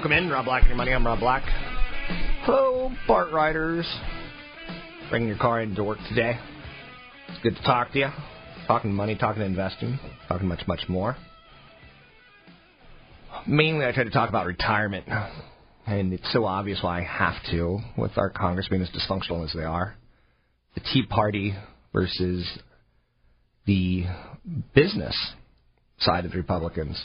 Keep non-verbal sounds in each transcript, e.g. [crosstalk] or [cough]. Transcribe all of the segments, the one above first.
Welcome in, Rob Black and your money. I'm Rob Black. Hello, Bart Riders. Bringing your car into work today. It's good to talk to you. Talking money, talking investing, talking much, much more. Mainly, I try to talk about retirement, and it's so obvious why I have to, with our Congress being as dysfunctional as they are. The Tea Party versus the business side of the Republicans.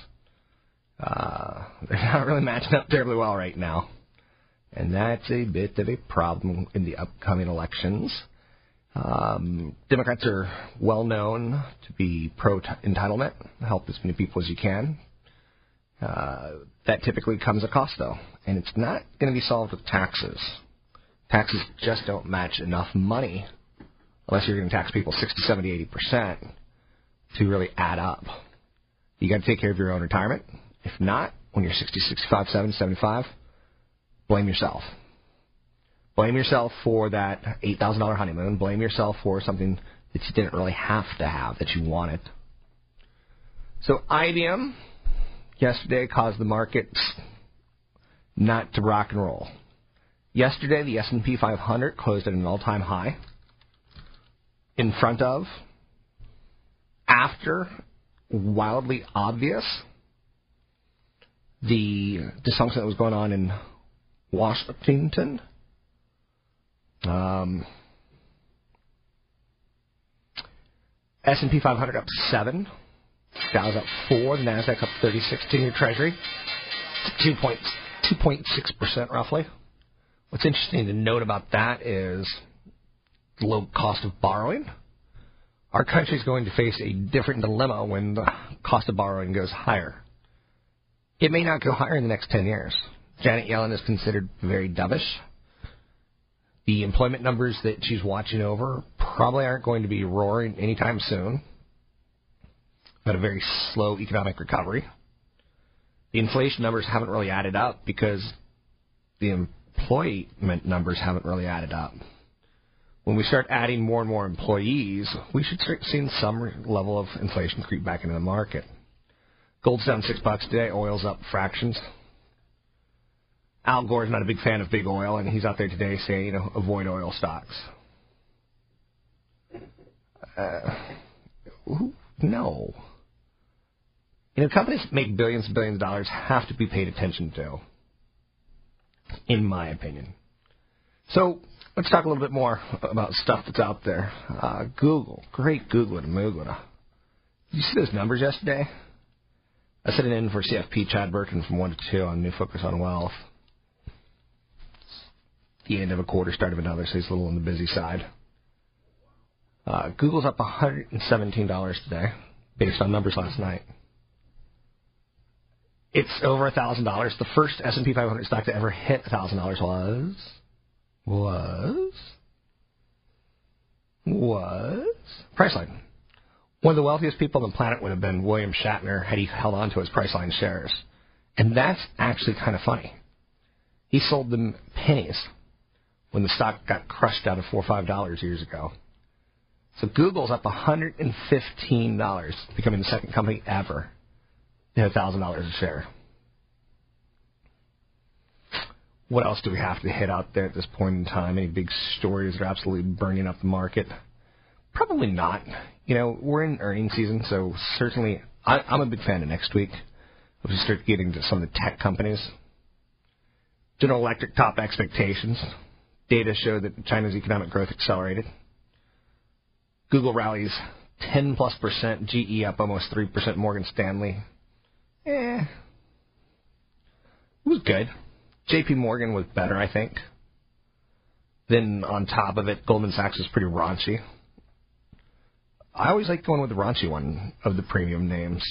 Uh, they're not really matching up terribly well right now. And that's a bit of a problem in the upcoming elections. Um, Democrats are well known to be pro entitlement, help as many people as you can. Uh, that typically comes at cost, though, and it's not going to be solved with taxes. Taxes just don't match enough money unless you're going to tax people 60, 70, 80 percent to really add up. You got to take care of your own retirement. If not, when you're 60, 65, 70, 75, blame yourself. Blame yourself for that $8,000 honeymoon. Blame yourself for something that you didn't really have to have that you wanted. So IBM yesterday caused the markets not to rock and roll. Yesterday, the S&P 500 closed at an all-time high. In front of, after, wildly obvious, the dysfunction that was going on in Washington. Um, S&P 500 up seven, Dow's up four, the Nasdaq up 36, ten-year Treasury, two point two point six percent roughly. What's interesting to note about that is low cost of borrowing. Our country is going to face a different dilemma when the cost of borrowing goes higher. It may not go higher in the next 10 years. Janet Yellen is considered very dovish. The employment numbers that she's watching over probably aren't going to be roaring anytime soon. But a very slow economic recovery. The inflation numbers haven't really added up because the employment numbers haven't really added up. When we start adding more and more employees, we should start seeing some level of inflation creep back into the market. Gold's down six bucks today. Oil's up fractions. Al Gore's not a big fan of big oil, and he's out there today saying, you know, avoid oil stocks. Uh, no. You know, companies that make billions and billions of dollars have to be paid attention to, in my opinion. So let's talk a little bit more about stuff that's out there. Uh, Google, great Google and Moogle. Did you see those numbers yesterday? I sitting in for CFP Chad Burton from 1 to 2 on New Focus on Wealth. The end of a quarter, start of another, so he's a little on the busy side. Uh, Google's up $117 today, based on numbers last night. It's over $1,000. The first S&P 500 stock to ever hit $1,000 was... Was... Was... Priceline. One of the wealthiest people on the planet would have been William Shatner had he held on to his Priceline shares. And that's actually kind of funny. He sold them pennies when the stock got crushed down to four or five dollars years ago. So Google's up $115, becoming the second company ever to hit $1,000 a share. What else do we have to hit out there at this point in time? Any big stories that are absolutely burning up the market? Probably not. You know, we're in earnings season, so certainly I, I'm a big fan of next week. We start getting to some of the tech companies. General Electric top expectations. Data show that China's economic growth accelerated. Google rallies 10 plus percent. GE up almost 3 percent. Morgan Stanley. Eh. It was good. JP Morgan was better, I think. Then on top of it, Goldman Sachs was pretty raunchy. I always like going with the raunchy one of the premium names.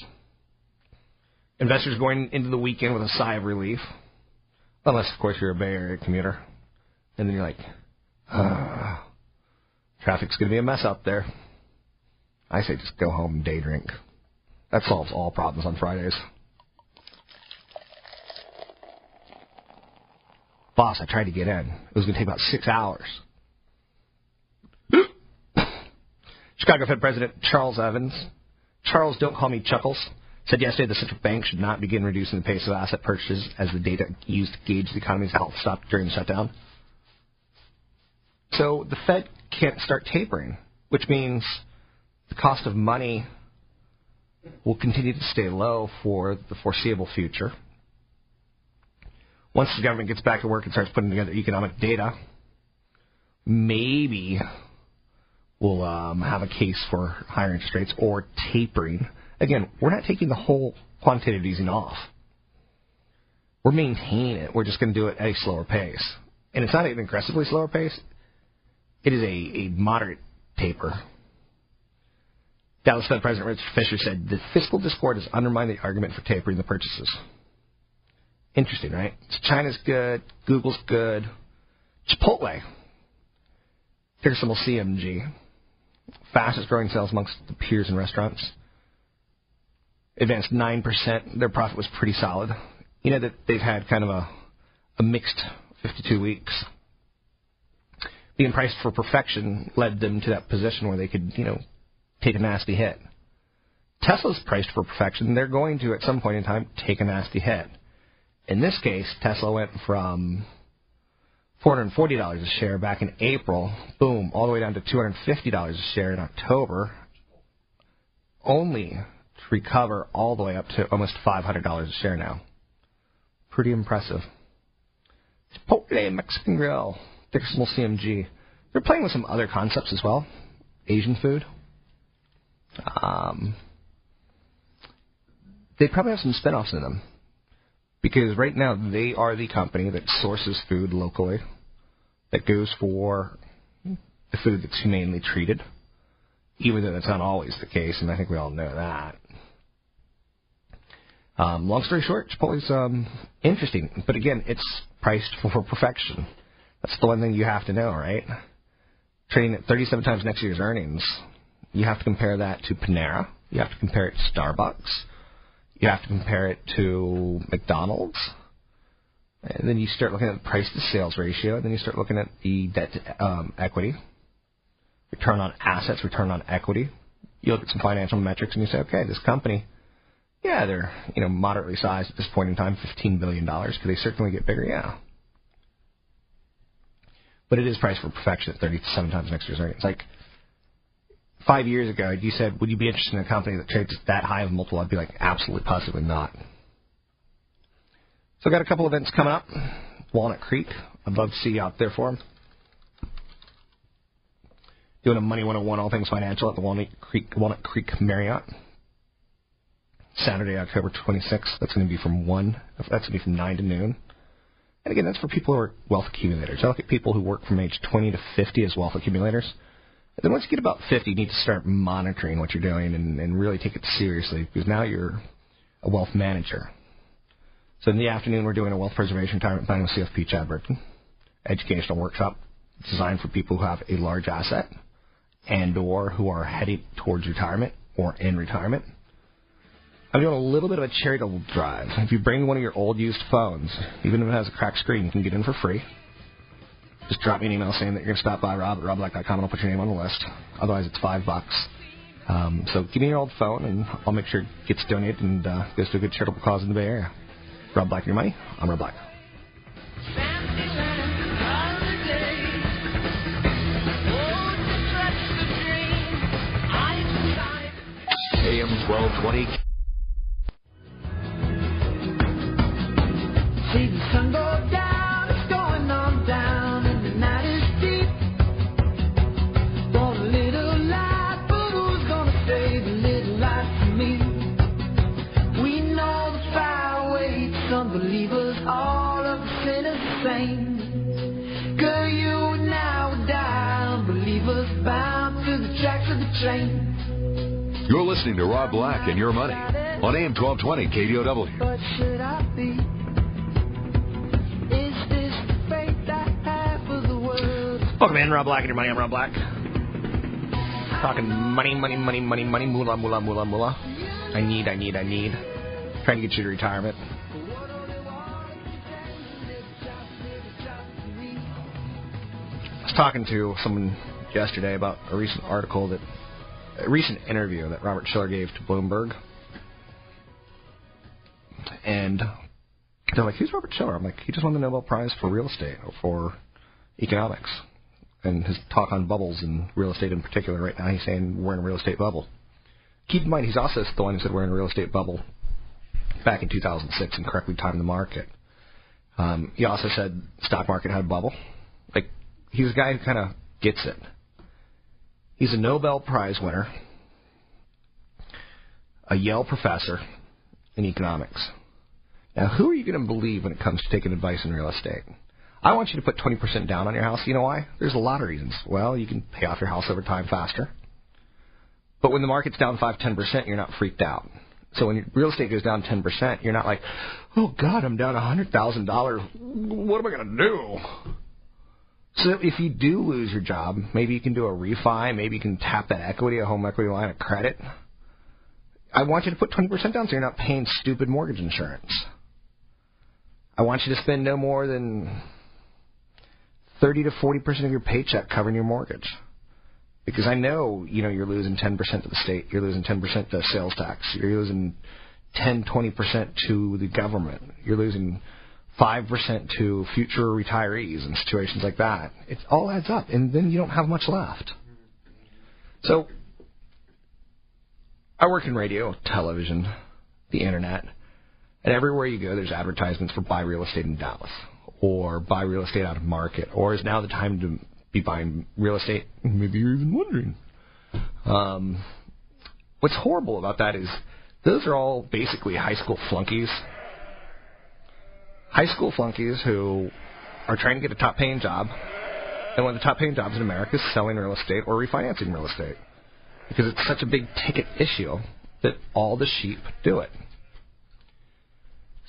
Investors going into the weekend with a sigh of relief, unless of course you're a Bay Area commuter, and then you're like, ah, traffic's gonna be a mess out there. I say just go home and day drink. That solves all problems on Fridays. Boss, I tried to get in. It was going to take about six hours. [coughs] Chicago Fed President Charles Evans, Charles, don't call me Chuckles, said yesterday the central bank should not begin reducing the pace of asset purchases as the data used to gauge the economy's health stopped during the shutdown. So the Fed can't start tapering, which means the cost of money will continue to stay low for the foreseeable future. Once the government gets back to work and starts putting together economic data, maybe we'll um, have a case for higher interest rates or tapering. Again, we're not taking the whole quantitative easing off. We're maintaining it. We're just going to do it at a slower pace. And it's not an aggressively slower pace. It is a, a moderate taper. Dallas Fed President Rich Fisher said the fiscal discord has undermined the argument for tapering the purchases. Interesting, right? So China's good, Google's good, Chipotle, ticker symbol CMG, fastest growing sales amongst the peers in restaurants, advanced 9%. Their profit was pretty solid. You know that they've had kind of a, a mixed 52 weeks. Being priced for perfection led them to that position where they could, you know, take a nasty hit. Tesla's priced for perfection. They're going to, at some point in time, take a nasty hit. In this case, Tesla went from $440 a share back in April, boom, all the way down to $250 a share in October, only to recover all the way up to almost $500 a share now. Pretty impressive. Chipotle Mexican Grill, symbol CMG. They're playing with some other concepts as well. Asian food. Um, they probably have some spinoffs in them because right now they are the company that sources food locally that goes for the food that's humanely treated, even though that's not always the case, and I think we all know that. Um, long story short, Chipotle's um, interesting, but again, it's priced [laughs] for perfection. That's the one thing you have to know, right? Trading at 37 times next year's earnings, you have to compare that to Panera. You have to compare it to Starbucks you have to compare it to McDonald's. And then you start looking at the price to sales ratio. And then you start looking at the debt to um, equity, return on assets, return on equity. You look at some financial metrics and you say, okay, this company, yeah, they're you know moderately sized at this point in time, fifteen billion dollars. Could they certainly get bigger? Yeah. But it is priced for perfection at 37 times next year's earnings. Like five years ago, you said, would you be interested in a company that trades that high of a multiple? I'd be like, absolutely, positively not. So I've got a couple events coming up. Walnut Creek, see you out there for them. Doing a Money 101 All Things Financial at the Walnut Creek, Walnut Creek Marriott. Saturday, October 26th. That's going to be from 1, that's going to be from 9 to noon. And again, that's for people who are wealth accumulators. I look at people who work from age 20 to 50 as wealth accumulators then once you get about 50, you need to start monitoring what you're doing and, and really take it seriously because now you're a wealth manager. So in the afternoon, we're doing a wealth preservation retirement planning with CFP Chad Burton, educational workshop designed for people who have a large asset and or who are heading towards retirement or in retirement. I'm doing a little bit of a charitable drive. If you bring one of your old used phones, even if it has a cracked screen, you can get in for free just drop me an email saying that you're going to stop by Rob at robblack.com and I'll put your name on the list. Otherwise, it's five bucks. Um, so give me your old phone and I'll make sure it gets donated and uh, goes to a good charitable cause in the Bay Area. Rob Black, your money. I'm Rob Black. AM 1220. See the sun go listening to Rob Black and Your Money on AM 1220 KDOW. What should I be? Is this the fate I have for the world? Welcome in, Rob Black and your money. I'm Rob Black. Talking money, money, money, money, money, moolah, moolah, moolah, moolah. I need, I need, I need. Trying to get you to retirement. I was talking to someone yesterday about a recent article that, a recent interview that Robert Shiller gave to Bloomberg. And they're like, who's Robert Shiller? I'm like, he just won the Nobel Prize for real estate or for economics. And his talk on bubbles and real estate in particular right now, he's saying we're in a real estate bubble. Keep in mind, he's also the one who said we're in a real estate bubble back in 2006 and correctly timed the market. Um, he also said stock market had a bubble. Like, he's a guy who kind of gets it. He's a Nobel Prize winner, a Yale professor in economics. Now, who are you going to believe when it comes to taking advice in real estate? I want you to put 20% down on your house. You know why? There's a lot of reasons. Well, you can pay off your house over time faster. But when the market's down 5, 10%, you're not freaked out. So when real estate goes down 10%, you're not like, oh, God, I'm down $100,000. What am I going to do? So if you do lose your job, maybe you can do a refi, maybe you can tap that equity, a home equity line of credit. I want you to put 20% down so you're not paying stupid mortgage insurance. I want you to spend no more than 30 to 40% of your paycheck covering your mortgage. Because I know, you know, you're losing 10% to the state, you're losing 10% to sales tax, you're losing 10, 20% to the government, you're losing 5% to future retirees and situations like that. It all adds up, and then you don't have much left. So, I work in radio, television, the internet, and everywhere you go, there's advertisements for buy real estate in Dallas, or buy real estate out of market, or is now the time to be buying real estate? Maybe you're even wondering. Um, what's horrible about that is those are all basically high school flunkies. High school flunkies who are trying to get a top paying job, and one of the top paying jobs in America is selling real estate or refinancing real estate. Because it's such a big ticket issue that all the sheep do it.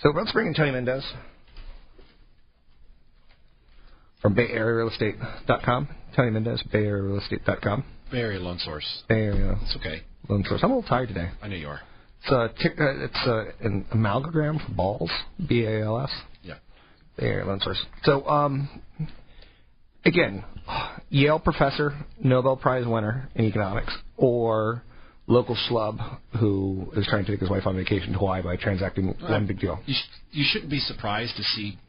So let's bring in Tony Mendez from BayAreaRealEstate.com. Tony Mendez, BayAreaRealEstate.com. Bay Area Loan Source. Bay Area It's okay. Loan Source. I'm a little tired today. I know you are. It's a tick, uh, it's a, an amalgam for balls. B A L S. Yeah. Bay Area Loan Source. So, um, again, Yale professor, Nobel Prize winner in economics, or local schlub who is trying to take his wife on vacation to Hawaii by transacting one big deal. You, sh- you shouldn't be surprised to see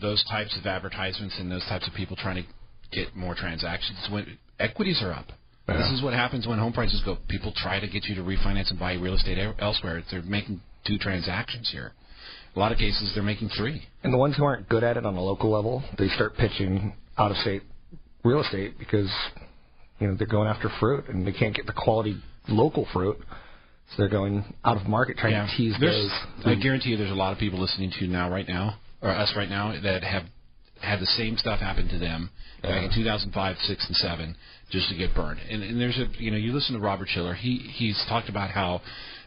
those types of advertisements and those types of people trying to get more transactions when equities are up. Yeah. This is what happens when home prices go. People try to get you to refinance and buy real estate elsewhere. They're making two transactions here. A lot of cases, they're making three. And the ones who aren't good at it on a local level, they start pitching out of state real estate because you know they're going after fruit and they can't get the quality local fruit, so they're going out of market trying to tease There's- those. I guarantee you, there's a lot of people listening to you now, right now, or us right now, that have had the same stuff happen to them back in 2005, six, and seven, just to get burned. And, and there's a, you know, you listen to Robert Shiller. He he's talked about how.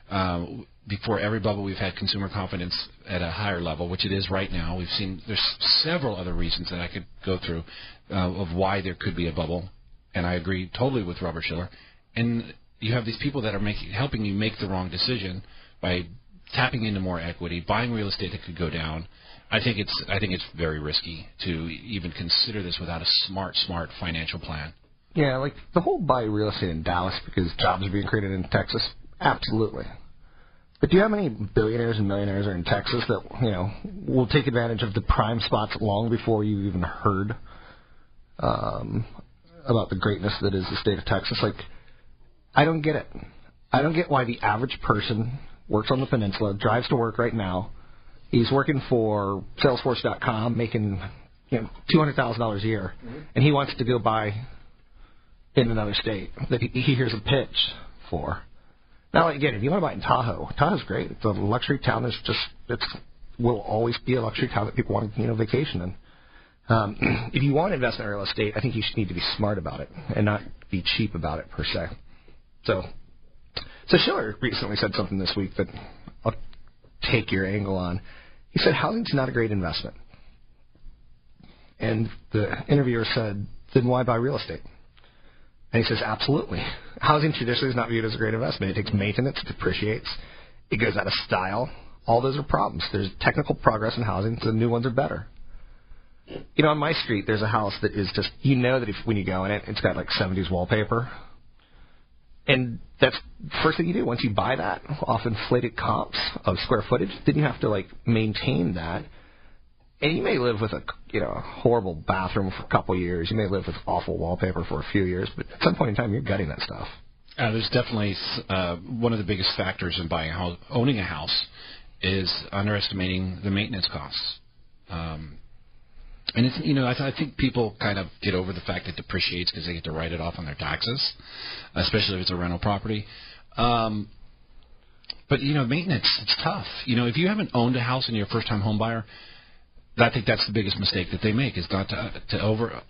Um, before every bubble, we've had consumer confidence at a higher level, which it is right now. We've seen there's several other reasons that I could go through uh, of why there could be a bubble, and I agree totally with Robert Shiller. And you have these people that are making helping you make the wrong decision by tapping into more equity, buying real estate that could go down. I think it's I think it's very risky to even consider this without a smart smart financial plan. Yeah, like the whole buy real estate in Dallas because jobs are being created in Texas. Absolutely. But do you know how many billionaires and millionaires are in Texas that you know will take advantage of the prime spots long before you even heard um, about the greatness that is the state of Texas? Like, I don't get it. I don't get why the average person works on the peninsula, drives to work right now. He's working for Salesforce.com, making you know two hundred thousand dollars a year, and he wants to go buy in another state that he hears a pitch for. Now, again, if you want to buy in Tahoe, Tahoe's great. It's a luxury town. There's just it's will always be a luxury town that people want to you know vacation in. Um, [clears throat] if you want to invest in real estate, I think you should need to be smart about it and not be cheap about it per se. So, so Shiller recently said something this week that I'll take your angle on. He said housing's not a great investment. And the interviewer said, then why buy real estate? And he says, absolutely. Housing traditionally is not viewed as a great investment. It takes maintenance, it depreciates, it goes out of style. All those are problems. There's technical progress in housing, so the new ones are better. You know, on my street, there's a house that is just, you know that if when you go in it, it's got like 70s wallpaper. And that's first thing you do. Once you buy that off inflated comps of square footage, then you have to like maintain that. And you may live with a you know horrible bathroom for a couple years. You may live with awful wallpaper for a few years, but at some point in time, you're gutting that stuff. Uh, there's definitely uh, one of the biggest factors in buying a house, owning a house, is underestimating the maintenance costs. Um, and it's you know I, th- I think people kind of get over the fact that it depreciates because they get to write it off on their taxes, especially if it's a rental property. Um, but you know maintenance it's tough. You know if you haven't owned a house and you're a first time home buyer, I think that's the biggest mistake that they make is not to, to over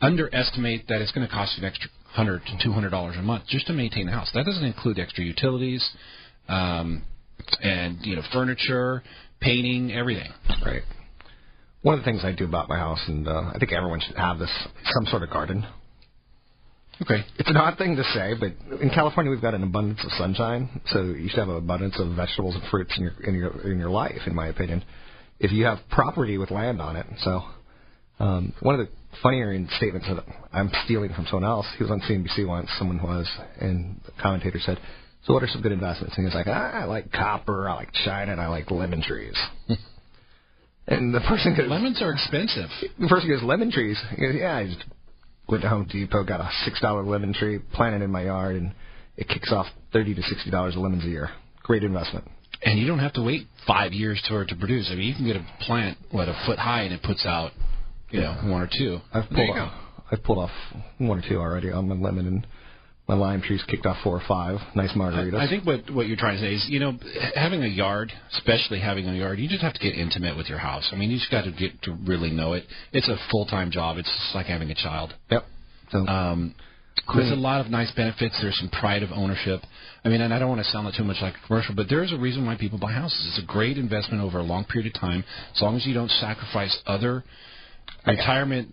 underestimate that it's going to cost you an extra hundred to two hundred dollars a month just to maintain the house. That doesn't include extra utilities, um, and you know furniture, painting, everything. Right. One of the things I do about my house, and uh, I think everyone should have this, some sort of garden. Okay. It's an odd thing to say, but in California we've got an abundance of sunshine, so you should have an abundance of vegetables and fruits in your in your in your life, in my opinion. If you have property with land on it, so um, one of the funnier statements that I'm stealing from someone else. He was on CNBC once. Someone was, and the commentator said, "So what are some good investments?" And he was like, ah, "I like copper, I like China, and I like lemon trees." [laughs] and the person goes, Lemons are expensive. The person goes, "Lemon trees?" He goes, "Yeah, I just went to Home Depot, got a six dollar lemon tree, planted in my yard, and it kicks off thirty to sixty dollars of lemons a year. Great investment." And you don't have to wait five years for it to produce. I mean, you can get a plant what a foot high and it puts out, you know, one or two. I've pulled off, I've pulled off one or two already on my lemon, and my lime trees kicked off four or five. Nice margaritas. I think what what you're trying to say is, you know, having a yard, especially having a yard, you just have to get intimate with your house. I mean, you just got to get to really know it. It's a full time job. It's just like having a child. Yep. So Um, there's a lot of nice benefits. There's some pride of ownership. I mean, and I don't want to sound too much like a commercial, but there is a reason why people buy houses. It's a great investment over a long period of time, as long as you don't sacrifice other retirement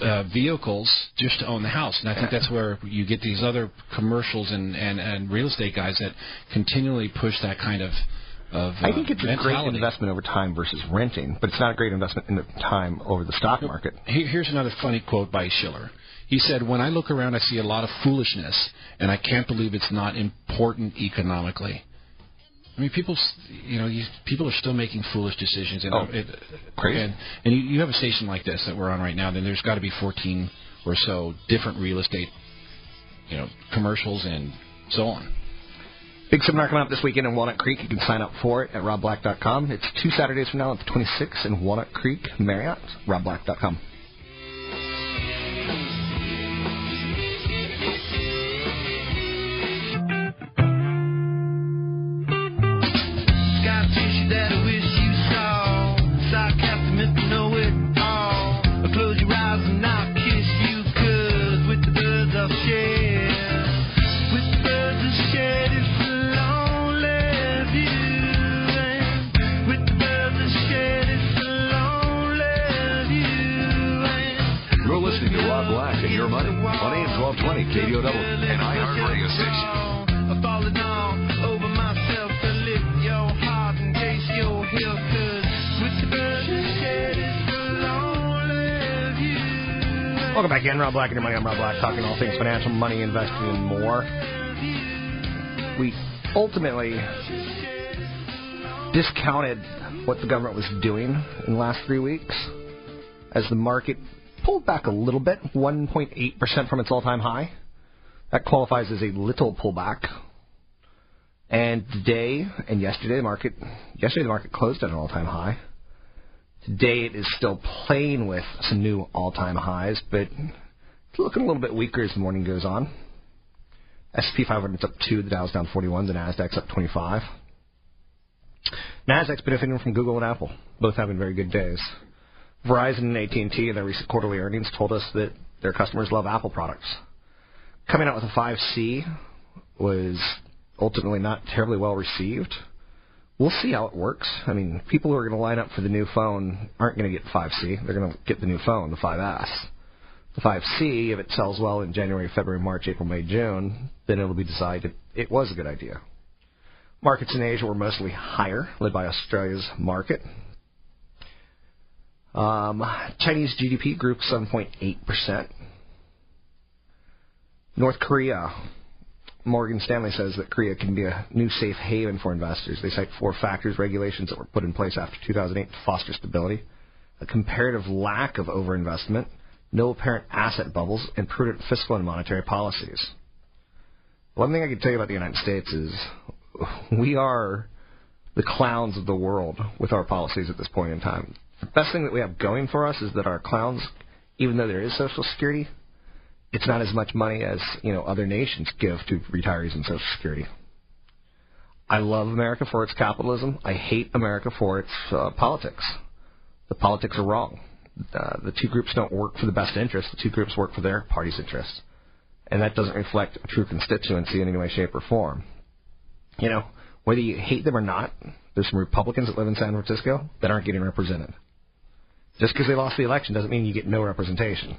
uh, vehicles just to own the house. And I think that's where you get these other commercials and, and, and real estate guys that continually push that kind of of uh, I think it's a great investment over time versus renting, but it's not a great investment in the time over the stock market. Here's another funny quote by Shiller. He said, "When I look around, I see a lot of foolishness, and I can't believe it's not important economically." I mean, people, you know, you, people are still making foolish decisions, and Oh, it, crazy. And, and you, you have a station like this that we're on right now. Then there's got to be 14 or so different real estate, you know, commercials and so on. Big seminar coming up this weekend in Walnut Creek. You can sign up for it at robblack.com. It's two Saturdays from now on the 26th in Walnut Creek, Marriott. robblack.com. Twenty KDOW and iHeartRadio station. Welcome back in. Rob Black and your money. I'm Rob Black, talking all things financial, money, investing, and more. We ultimately discounted what the government was doing in the last three weeks as the market pulled back a little bit, 1.8% from its all-time high. That qualifies as a little pullback. And today and yesterday, the market yesterday the market closed at an all-time high. Today it is still playing with some new all-time highs, but it's looking a little bit weaker as the morning goes on. S&P 500 is up 2, the Dow's down 41, the Nasdaq's up 25. Nasdaq's benefiting from Google and Apple, both having very good days. Verizon and AT&T in their recent quarterly earnings told us that their customers love Apple products. Coming out with a 5C was ultimately not terribly well received. We'll see how it works. I mean, people who are going to line up for the new phone aren't going to get 5C. They're going to get the new phone, the 5S. The 5C, if it sells well in January, February, March, April, May, June, then it'll be decided it was a good idea. Markets in Asia were mostly higher, led by Australia's market. Um, Chinese GDP grew 7.8%. North Korea, Morgan Stanley says that Korea can be a new safe haven for investors. They cite four factors, regulations that were put in place after 2008 to foster stability, a comparative lack of overinvestment, no apparent asset bubbles, and prudent fiscal and monetary policies. One thing I can tell you about the United States is we are the clowns of the world with our policies at this point in time. The best thing that we have going for us is that our clowns, even though there is Social Security, it's not as much money as you know other nations give to retirees in Social Security. I love America for its capitalism. I hate America for its uh, politics. The politics are wrong. Uh, the two groups don't work for the best interest. The two groups work for their party's interests, and that doesn't reflect a true constituency in any way, shape, or form. You know, whether you hate them or not, there's some Republicans that live in San Francisco that aren't getting represented. Just because they lost the election doesn't mean you get no representation.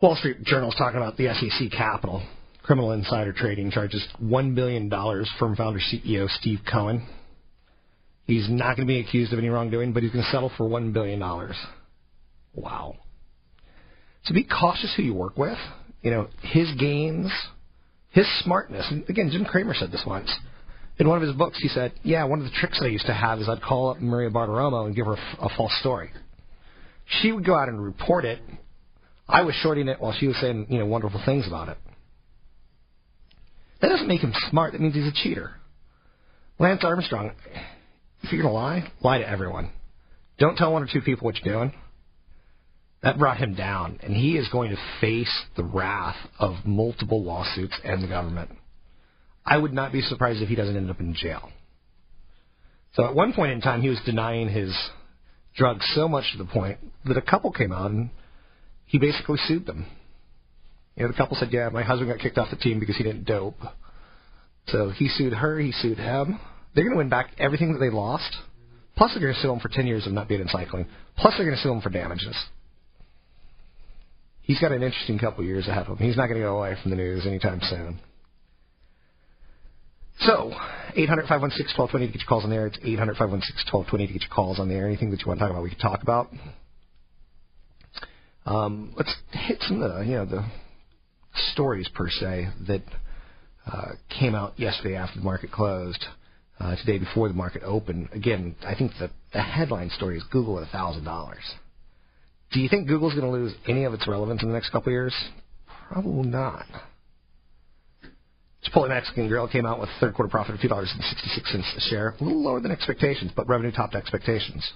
Wall Street Journal is talking about the SEC capital. Criminal insider trading charges $1 billion from founder CEO Steve Cohen. He's not going to be accused of any wrongdoing, but he's going to settle for $1 billion. Wow. So be cautious who you work with. You know, his gains, his smartness. And again, Jim Cramer said this once. In one of his books, he said, Yeah, one of the tricks I used to have is I'd call up Maria Bartiromo and give her a, false story. She would go out and report it. I was shorting it while she was saying, you know, wonderful things about it. That doesn't make him smart. That means he's a cheater. Lance Armstrong, if you're to lie, lie to everyone. Don't tell one or two people what you're doing. That brought him down, and he is going to face the wrath of multiple lawsuits and the government. I would not be surprised if he doesn't end up in jail. So at one point in time, he was denying his drugs so much to the point that a couple came out and he basically sued them. You know, the couple said, "Yeah, my husband got kicked off the team because he didn't dope." So he sued her, he sued him. They're going to win back everything that they lost. Plus, they're going to sue him for 10 years of not being in cycling. Plus, they're going to sue him for damages. He's got an interesting couple years ahead of him. He's not going to go away from the news anytime soon. So, 800 516 1220 to get your calls on there. It's 800 516 1220 to get your calls on there. Anything that you want to talk about, we can talk about. Um, let's hit some of the, you know, the stories per se that uh, came out yesterday after the market closed, uh, today before the market opened. Again, I think the, the headline story is Google at $1,000. Do you think Google's going to lose any of its relevance in the next couple of years? Probably not. Chipotle Mexican Grill came out with third quarter profit of $2.66 a share, a little lower than expectations, but revenue topped expectations.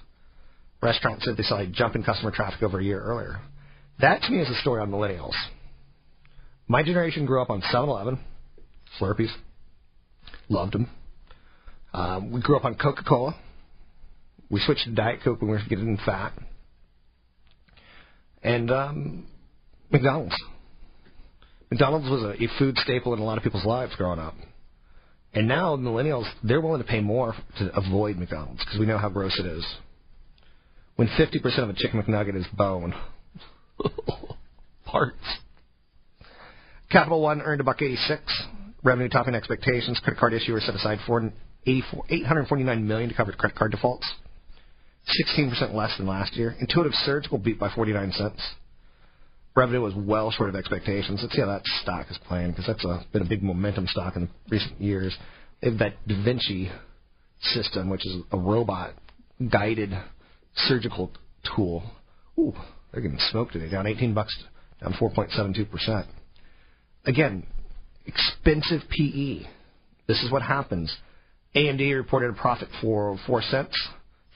Restaurant said they saw a jump in customer traffic over a year earlier. That to me is a story on millennials. My generation grew up on 7-Eleven, Slurpees, loved them. Um, we grew up on Coca-Cola. We switched to Diet Coke when we were getting fat. And um, McDonald's. McDonald's was a, a food staple in a lot of people's lives growing up. And now millennials, they're willing to pay more to avoid McDonald's because we know how gross it is. When 50% of a chicken McNugget is bone. [laughs] Parts. Capital One earned a buck 86. Revenue topping expectations. Credit card issuers set aside 849 million to cover credit card defaults. 16% less than last year. Intuitive Surgical beat by 49 cents. Revenue was well short of expectations. Let's see how that stock is playing because that's a, been a big momentum stock in recent years. They have that Da Vinci system, which is a robot guided surgical tool. Ooh, they're getting smoked today. Down 18 bucks, down 4.72 percent. Again, expensive PE. This is what happens. AMD reported a profit for four cents,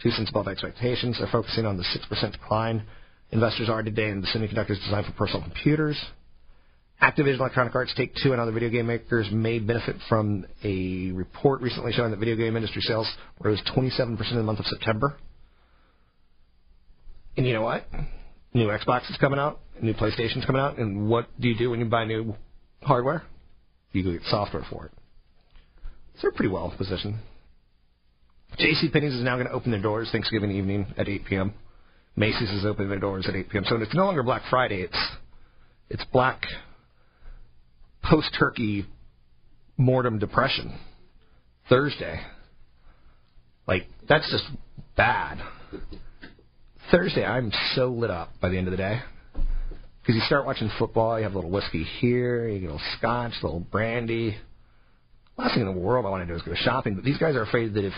two cents above expectations. They're focusing on the six percent decline investors are today in the semiconductors designed for personal computers. Activision Electronic Arts Take Two and other video game makers may benefit from a report recently showing that video game industry sales rose 27% in the month of September. And you know what? New Xbox is coming out, new PlayStation's coming out, and what do you do when you buy new hardware? you go get software for it. So they're pretty well positioned. J.C. Penney's is now going to open their doors Thanksgiving evening at 8 p.m. Macy's is opening their doors at 8 p.m. So it's no longer Black Friday. It's it's Black post Turkey mortem depression Thursday. Like that's just bad. Thursday, I'm so lit up by the end of the day because you start watching football. You have a little whiskey here, you get a little scotch, a little brandy. Last thing in the world I want to do is go shopping, but these guys are afraid that if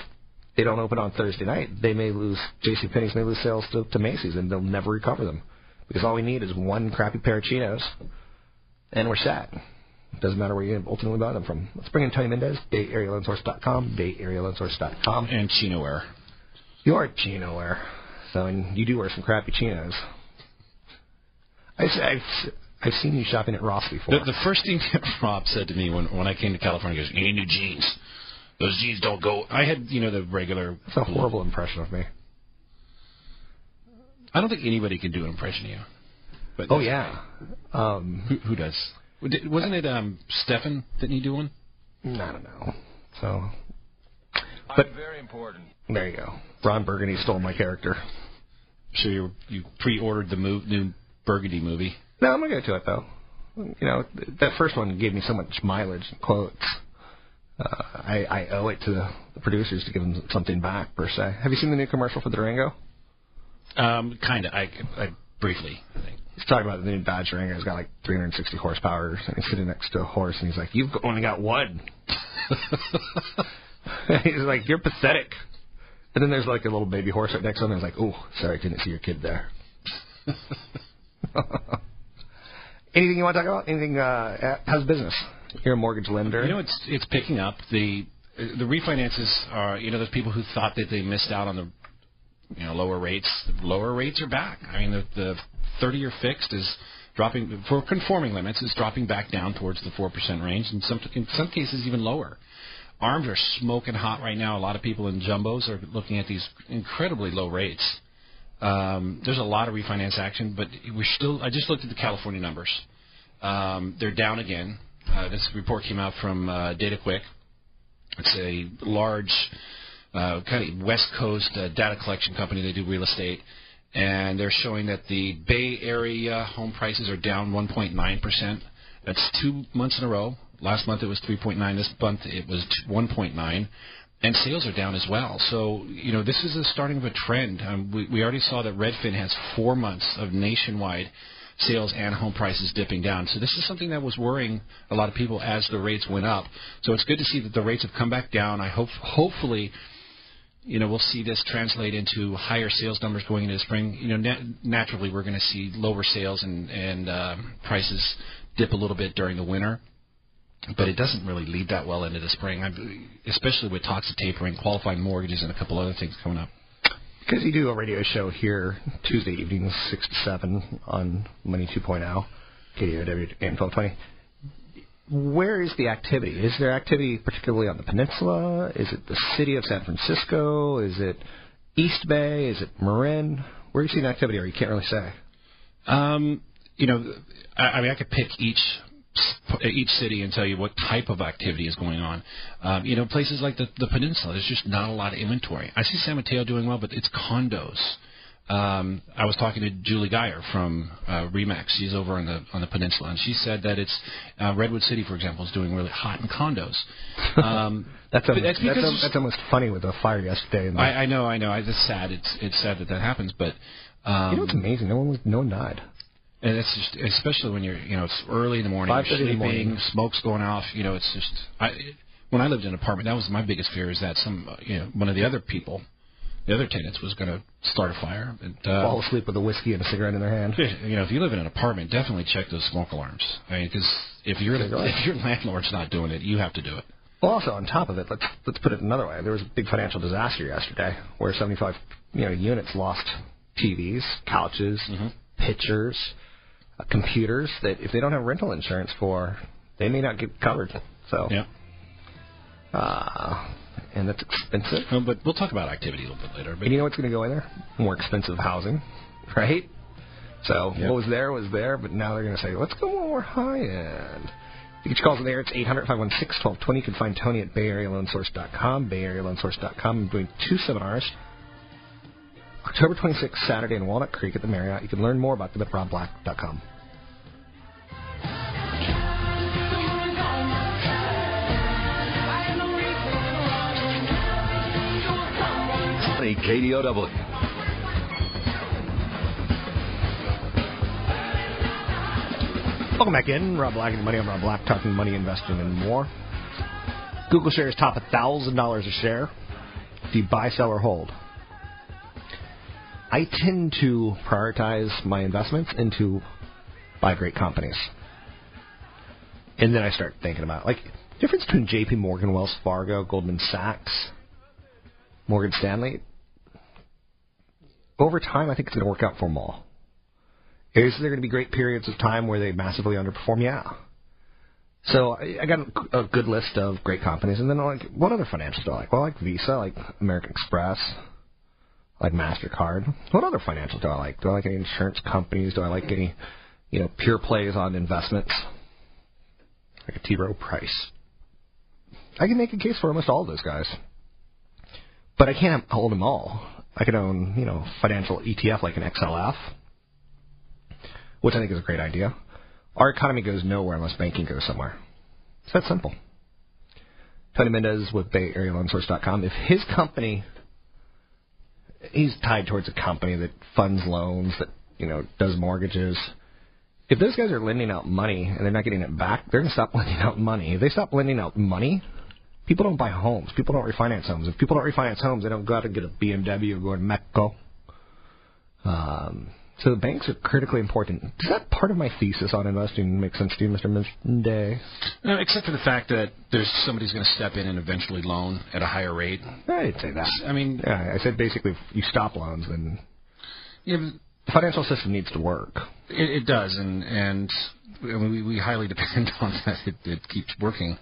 they don't open on Thursday night, they may lose. J.C. Penney's may lose sales to, to Macy's, and they'll never recover them because all we need is one crappy pair of chinos, and we're set. Doesn't matter where you ultimately buy them from. Let's bring in Tony Mendez, BayAreaLoanSource.com, BayAreaLoanSource.com. And Chino wear. You are chino wear, so and you do wear some crappy chinos. I, I've, I've seen you shopping at Ross before. The, the first thing that [laughs] Rob said to me when when I came to California he goes, "You need new jeans. Those jeans don't go." I had you know the regular. It's a horrible impression of me. I don't think anybody can do an impression of you. But Oh yeah. Um, who, who does? Wasn't it um Stefan? Didn't he do one? I don't know. So, but very important. there you go. Ron Burgundy stole my character. So you you pre-ordered the move, new Burgundy movie. No, I'm gonna go to it though. You know, that first one gave me so much mileage and quotes. Uh, I, I owe it to the, producers to give them something back per se. Have you seen the new commercial for the Durango? Um, kind of. I, I briefly. I think. He's talking about the new Dodge Durango. It's got like 360 horsepower, and he's sitting next to a horse, and he's like, "You've only got one." [laughs] he's like, "You're pathetic." And then there's like a little baby horse right next to him, and he's like, "Oh, sorry, didn't see your kid there." [laughs] Anything you want to talk about? Anything? Uh, how's business? You're a mortgage lender. You know, it's it's picking up. The the refinances are. You know, those people who thought that they missed out on the you know lower rates. Lower rates are back. I mean, the the 30-year fixed is dropping for conforming limits is dropping back down towards the four percent range, and some in some cases even lower. Arms are smoking hot right now. A lot of people in jumbos are looking at these incredibly low rates. Um, there's a lot of refinance action, but we're still. I just looked at the California numbers. Um, they're down again. Uh, this report came out from uh, DataQuick. It's a large uh, kind of West Coast uh, data collection company. They do real estate, and they're showing that the Bay Area home prices are down 1.9 percent. That's two months in a row. Last month it was 3.9. This month it was 1.9 and sales are down as well. So, you know, this is the starting of a trend. Um, we, we already saw that Redfin has four months of nationwide sales and home prices dipping down. So this is something that was worrying a lot of people as the rates went up. So it's good to see that the rates have come back down. I hope, hopefully, you know, we'll see this translate into higher sales numbers going into the spring. You know, nat- naturally we're going to see lower sales and and um, prices dip a little bit during the winter but it doesn't really lead that well into the spring, I'm, especially with talks of tapering, qualifying mortgages, and a couple other things coming up. Because you do a radio show here Tuesday evenings, 6 to 7 on Money 2.0, KDOW AM 1220. Where is the activity? Is there activity particularly on the peninsula? Is it the city of San Francisco? Is it East Bay? Is it Marin? Where are you seeing activity, or you can't really say? Um, you know, I, I mean, I could pick each each city and tell you what type of activity is going on. Um, you know, places like the, the peninsula, there's just not a lot of inventory. I see San Mateo doing well, but it's condos. Um, I was talking to Julie Geyer from uh, Remax. She's over on the on the peninsula, and she said that it's uh, Redwood City, for example, is doing really hot in condos. [laughs] Um, That's, almost, that's that's, because al- that's almost funny with the fire yesterday. The, I, I know, I know. I, it's sad. It's it's sad that that happens, but um, you know it's amazing? No one was, no one died. And it's just, especially when you're, you know, it's early in the morning, 5:30 you're sleeping, morning. smoke's going off. You know, it's just. I, when I lived in an apartment, that was my biggest fear is that some, uh, you know, one of the other people, the other tenants, was going to start a fire. And, uh, Fall asleep with a whiskey and a cigarette in their hand. you know, if you live in an apartment, definitely check those smoke alarms. I mean, because if your if your landlord's not doing it, you have to do it. Well, also on top of it, let's let's put it another way. There was a big financial disaster yesterday where 75 you know units lost TVs, couches, Mm-hmm. pictures, uh, computers that if they don't have rental insurance for, they may not get covered. So, Yeah. uh, and that's expensive. No, but we'll talk about activity a little bit later. But And you know what's going to go in there? More expensive housing, [laughs] right? So Yep. what was there was there, but now they're going to say, let's go more high end. You get your calls in there, it's 800 516 1220. You can find Tony at BayAreaLoanSource.com, BayAreaLoanSource.com. I'm doing two seminars. October 26th, Saturday in Walnut Creek at the Marriott. You can learn more about them at robblack.com. KDOW. Welcome back in. Rob Black and Money. I'm Rob Black, talking money, investing, and more. Google shares top $1,000 a share. Do you buy, sell, or hold? I tend to prioritize my investments into buy great companies. And then I start thinking about like difference between JP Morgan, Wells Fargo, Goldman Sachs, Morgan Stanley. Over time, I think it's going to work out for them all. Is there going to be great periods of time where they massively underperform? Yeah. So I, got a, good list of great companies, and then like what other financials do I like? Well, like Visa, like American Express, like Mastercard. What other financials do I like? Do I like any insurance companies? Do I like any, you know, pure plays on investments? Like a T. Rowe Price. I can make a case for almost all of those guys, but I can't hold them all. I could own, you know, financial ETF like an XLF which I think is a great idea. Our economy goes nowhere unless banking goes somewhere. It's that simple. Tony Mendez with BayAreaLoanSource.com. If his company, he's tied towards a company that funds loans, that you know does mortgages. If those guys are lending out money and they're not getting it back, they're going to stop [laughs] lending out money. If they stop lending out money, people don't buy homes. People don't refinance homes. If people don't refinance homes, they don't go out and get a BMW or go to Mexico. Um, so the banks are critically important. Does that part of my thesis on investing make sense to you, Mr. Mendez? No, except for the fact that there's somebody's going to step in and eventually loan at a higher rate. I didn't say that. I mean, Yeah, I said basically if you stop loans, then yeah, the financial system needs to work. it, it does, and and I mean, we, we highly [laughs] depend on that. It, it keeps working.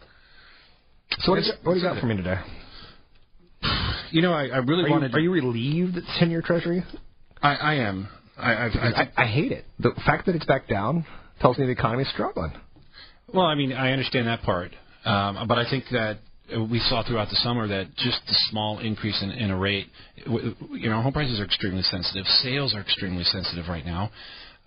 So what, is, what do you got for me today? You know, I, I really Are you, wanted. are you relieved it's 10-year Treasury? I, I am. I, I, I, I hate it. The fact that it's back down tells me the economy's struggling. Well, I mean, I understand that part, um, but I think that we saw throughout the summer that just the small increase in, in a rate, you know, home prices are extremely sensitive. Sales are extremely sensitive right now.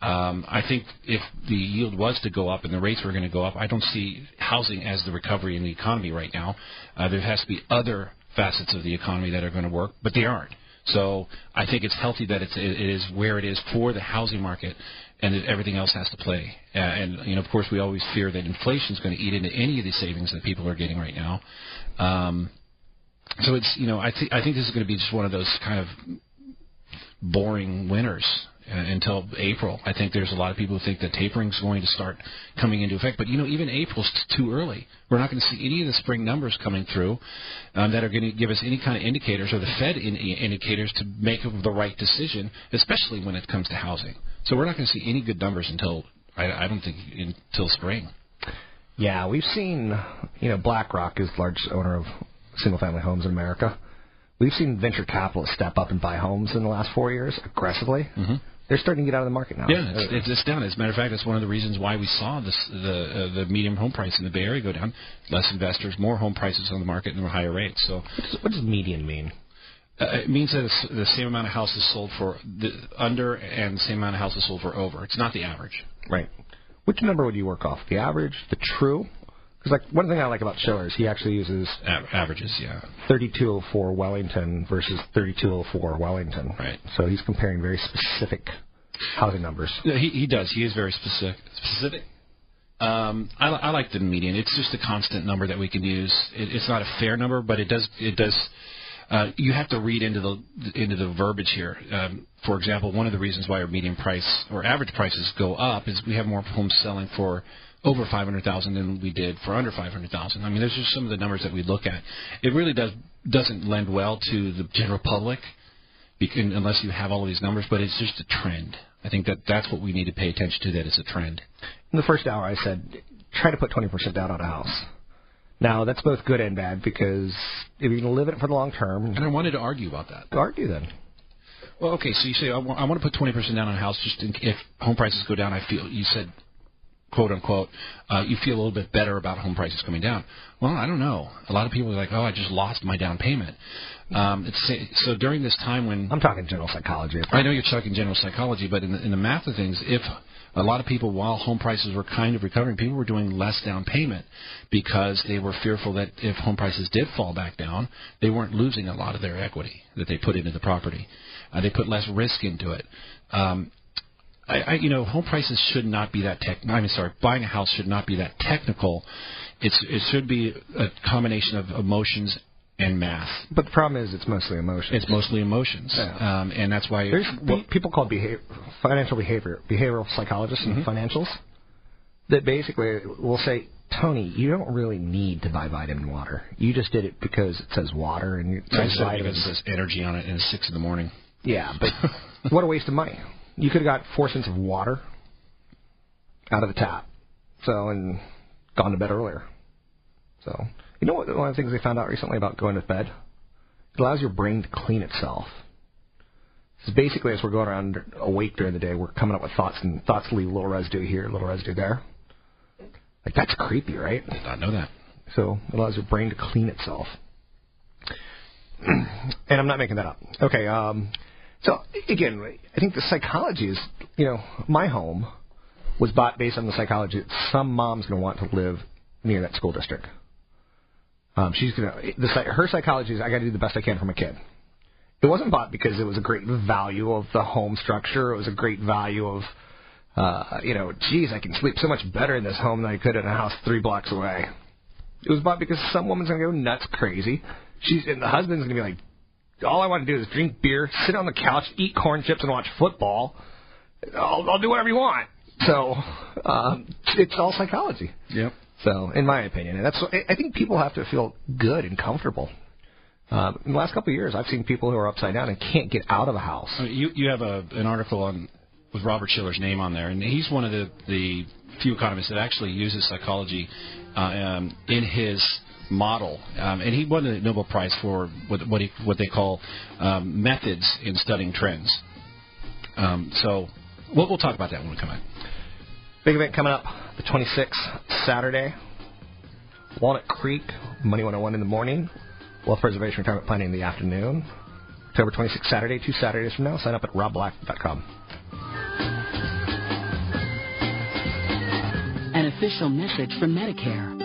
Um, I think if the yield was to go up and the rates were going to go up, I don't see housing as the recovery in the economy right now. Uh, there has to be other facets of the economy that are going to work, but they aren't. So I think it's healthy that it's, it is where it is for the housing market, and that everything else has to play. Uh, and you know, of course, we always fear that inflation is going to eat into any of the savings that people are getting right now. Um, so it's you know, I think I think this is going to be just one of those kind of boring winters uh, until April. I think there's a lot of people who think that tapering is going to start coming into effect. But you know, even April's t- too early. We're not going to see any of the spring numbers coming through um, that are going to give us any kind of indicators or the Fed in- indicators to make the right decision, especially when it comes to housing. So we're not going to see any good numbers until I, I don't think until spring. Yeah, we've seen, you know, BlackRock is the largest owner of single-family homes in America. We've seen venture capitalists step up and buy homes in the last four years aggressively. Mm-hmm. They're starting to get out of the market now. Yeah, it's, it's, it's down. As a matter of fact, that's one of the reasons why we saw this the uh, the medium home price in the Bay Area go down. Less investors, more home prices on the market, and higher rates. So What does, what does median mean? uh, it means that it's the same amount of houses sold for the under and the same amount of houses sold for over. It's not the average. Right. Which number would you work off? The average, the true? Because like one thing I like about Shiller is he actually uses A- averages, yeah. 3204 Wellington versus 3204 Wellington. Right. So he's comparing very specific housing numbers. Yeah, He he does. He is very specific. Specific. Um, I, I like the median. It's just a constant number that we can use. It, it's not a fair number, but it does it does. Uh, you have to read into the into the verbiage here. Um, for example, one of the reasons why our median price or average prices go up is we have more homes selling for over 500,000 than we did for under 500,000. I mean, those are some of the numbers that we look at. It really does doesn't lend well to the general public bec- unless you have all of these numbers, but it's just a trend. I think that that's what we need to pay attention to. That it's a trend. In the first hour, I said try to put 20% down on a house. Now that's both good and bad because if you're going to live in it for the long term, And I wanted to argue about that. argue then. Well, okay, so you say I want, I want to put twenty percent down on a house just in, if home prices go down. I feel you said quote unquote, uh, you feel a little bit better about home prices coming down. Well, I don't know. A lot of people are like, oh, I just lost my down payment. Um, it's, so during this time when I'm talking general psychology. I know you're talking general psychology, but in the, in the math of things, if a lot of people, while home prices were kind of recovering, people were doing less down payment because they were fearful that if home prices did fall back down, they weren't losing a lot of their equity that they put into the property. Uh, they put less risk into it. Um, I, I, you know, home prices should not be that tech. I mean, sorry, buying a house should not be that technical. It's it should be a combination of emotions and math. But the problem is, it's mostly emotions. It's mostly emotions, Yeah. um, and that's why There's well, pe- people called behavior, financial behavior, behavioral psychologists Mm-hmm. and financials that basically will say, Tony, you don't really need to buy vitamin water. You just did it because it says water and it says said vitamins. because energy on it, and it's six in the morning. Yeah, but [laughs] what a waste of money. You could have got four cents of water out of the tap, so and gone to bed earlier. So you know what? One of the things they found out recently about going to bed, it allows your brain to clean itself. So basically, as we're going around awake during the day, we're coming up with thoughts, and thoughts leave a little residue here, a little residue there. Like that's creepy, right? I did not know that. So it allows your brain to clean itself. [clears throat] and I'm not making that up. Okay. Um, so again, I think the psychology is, you know, my home was bought based on the psychology that some mom's going to want to live near that school district. Um, she's going to her psychology is I got to do the best I can for my kid. It wasn't bought because it was a great value of the home structure. It was a great value of, uh, you know, geez, I can sleep so much better in this home than I could in a house three blocks away. It was bought because some woman's gonna go nuts crazy. She's and the husband's gonna be like, all I want to do is drink beer, sit on the couch, eat corn chips, and watch football. I'll, I'll do whatever you want. So um, it's all psychology. Yep. So, in my opinion, and that's I- think people have to feel good and comfortable. Um, in the last couple of years, I've seen people who are upside down and can't get out of a house. Uh, You you have a an article on with Robert Shiller's name on there, and he's one of the the few economists that actually uses psychology uh, um, in his model, um, and he won the Nobel Prize for what what, he, what they call um, methods in studying trends. Um, so we'll, we'll talk about that when we come in. Big event coming up the 26th, Saturday. Walnut Creek, Money 101 in the morning. Wealth Preservation Retirement Planning in the afternoon. October 26th, Saturday, two Saturdays from now. Sign up at robblack.com. An official message from Medicare.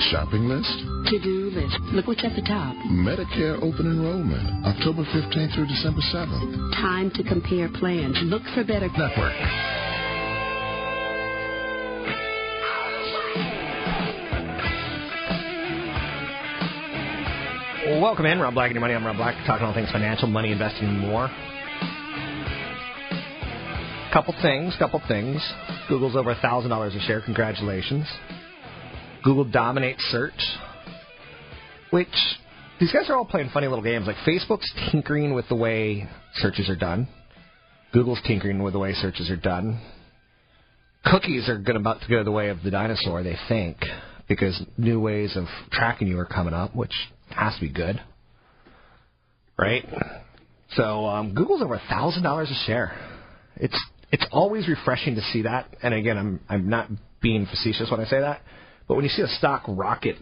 Shopping list? To-do list. Look what's at the top. Medicare open enrollment, October 15th through December 7th. Time to compare plans. Look for better Network. Welcome in, Rob Black and your money. I'm Rob Black, talking all things financial, money, investing, and more. Couple things, couple things. Google's over thousand dollars a share. Congratulations. Google dominates search, which these guys are all playing funny little games. Like Facebook's tinkering with the way searches are done. Google's tinkering with the way searches are done. Cookies are going about to go the way of the dinosaur, they think, because new ways of tracking you are coming up, which has to be good, right? So um, Google's over a thousand dollars a share. It's it's always refreshing to see that. And again, I'm I'm not being facetious when I say that, but when you see a stock rocket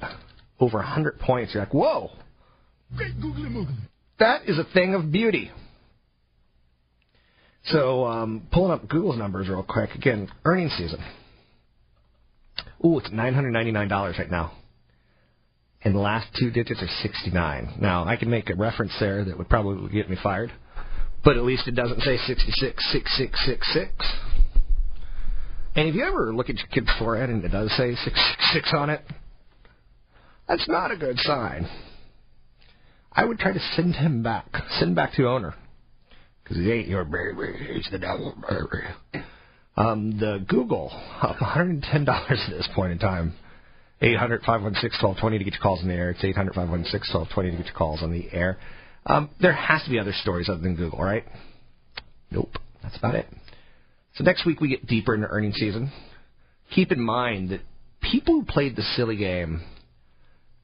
over 100 points, you're like, whoa, that is a thing of beauty. So, um, pulling up Google's numbers real quick. Again, earnings season. Ooh, it's $999 right now. And the last two digits are 69. Now, I can make a reference there that would probably get me fired, but at least it doesn't say 666666. And if you ever look at your kid's forehead and it does say six six six on it, that's not a good sign. I would try to send him back, send back to owner. Because he ain't your baby, he's the devil baby. Um, the Google, up $110 at this point in time. 800 516 1220 to get your calls in the air. It's 800 516 1220 to get your calls on the air. Um, there has to be other stories other than Google, right? Nope. That's about it. So next week we get deeper into earnings season. Keep in mind that people who played the silly game,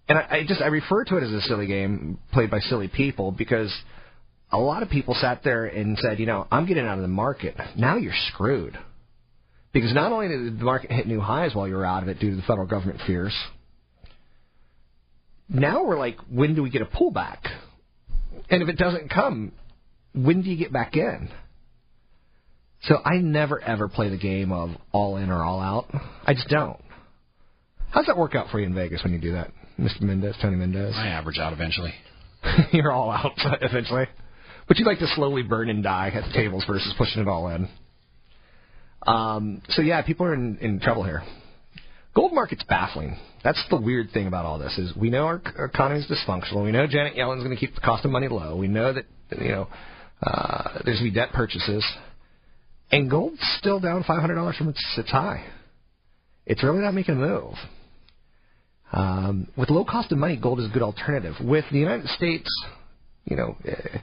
and I, I just I refer to it as a silly game played by silly people because a lot of people sat there and said, you know, I'm getting out of the market. Now you're screwed. Because not only did the market hit new highs while you were out of it due to the federal government fears, now we're like, when do we get a pullback? And if it doesn't come, when do you get back in? So I never ever play the game of all in or all out. I just don't. How's that work out for you in Vegas when you do that, Mr. Mendez, Tony Mendez? I average out eventually. [laughs] You're all out eventually. But you like to slowly burn and die at the tables versus pushing it all in. Um, so yeah, people are in, in trouble here. Gold market's baffling. That's the weird thing about all this is we know our, our economy is dysfunctional. We know Janet Yellen's going to keep the cost of money low. We know that you know uh, there's going to be debt purchases, and gold's still down five hundred dollars from its, its high. It's really not making a move. Um, with low cost of money, gold is a good alternative. With the United States, you know, uh,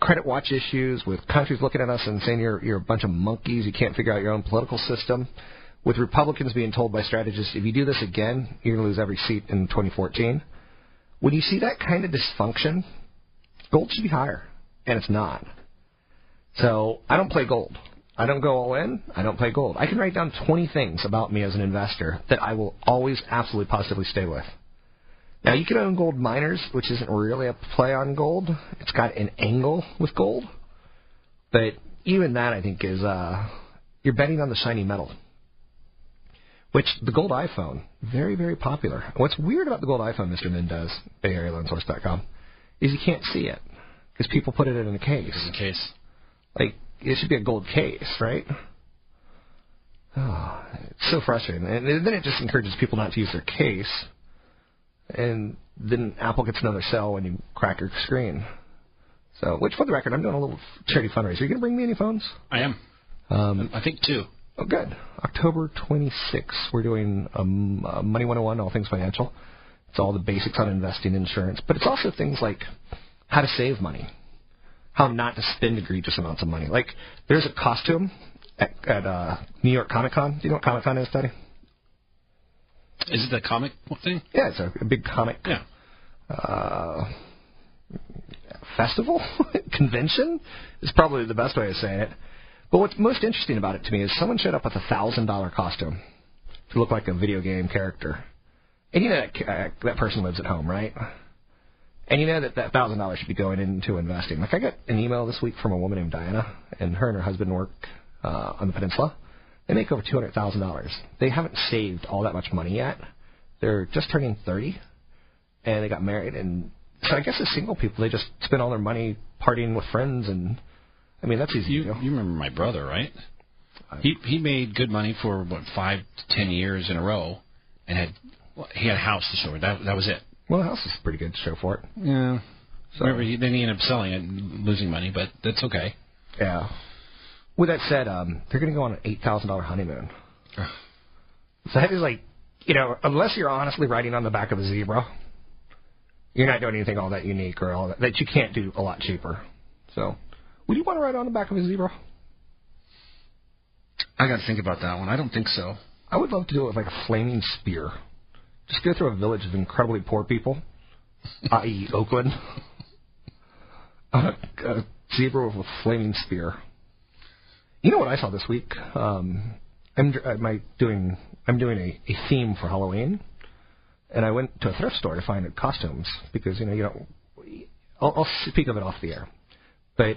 credit watch issues, with countries looking at us and saying you're you're a bunch of monkeys, you can't figure out your own political system. With Republicans being told by strategists, if you do this again, you're going to lose every seat in 2014. When you see that kind of dysfunction, gold should be higher, and it's not. So I don't play gold. I don't go all in. I don't play gold. I can write down 20 things about me as an investor that I will always absolutely positively stay with. Now you can own gold miners, which isn't really a play on gold. It's got an angle with gold, but even that I think is uh, you're betting on the shiny metal. Which the gold iPhone, very very popular. What's weird about the gold iPhone, Mr. Mendez, BayAreaLoanSource.com, is you can't see it because people put it in a case. In a case. Like it should be a gold case, right? Oh, [sighs] it's so frustrating. And then it just encourages people not to use their case. And then Apple gets another sell when you crack your screen. So, which for the record, I'm doing a little charity fundraiser. Are you going to bring me any phones? I am. Um, I think two. Oh, good. October 26th, we're doing um, uh, Money 101, All Things Financial. It's all the basics on investing insurance, but it's also things like how to save money, how not to spend egregious amounts of money. Like, there's a costume at, at uh, New York Comic Con. Do you know what Comic Con is, Daddy? Is it the comic thing? Yeah, it's a, a big comic Yeah. uh, festival [laughs] convention is probably the best way of saying it. But what's most interesting about it to me is someone showed up with a thousand dollar costume to look like a video game character, and you know that uh, that person lives at home, right? And you know that that thousand dollars should be going into investing. Like I got an email this week from a woman named Diana, and her and her husband work uh, on the peninsula. They make over two hundred thousand dollars. They haven't saved all that much money yet. They're just turning thirty, and they got married. And so I guess as single people, they just spend all their money partying with friends, and I mean that's easy You you remember my brother, right? He he made good money for what five to ten years in a row, and had well, he had a house to show. That that was it. Well, the house is pretty good show for it. Yeah. So Remember, he, then he ended up selling it and losing money, but that's okay. yeah. With that said, um, they're going to go on an eight thousand dollar honeymoon. So that is like, you know, unless you're honestly riding on the back of a zebra, you're not doing anything all that unique or all that that you can't do a lot cheaper. So, would you want to ride on the back of a zebra? I got to think about that one. I don't think so. I would love to do it with like a flaming spear. Just go through a village of incredibly poor people, i.e., Oakland. A, a zebra with a flaming spear. You know what I saw this week? Um, I'm doing I'm doing a, a theme for Halloween, and I went to a thrift store to find costumes because you know you don't. I'll, I'll speak of it off the air, but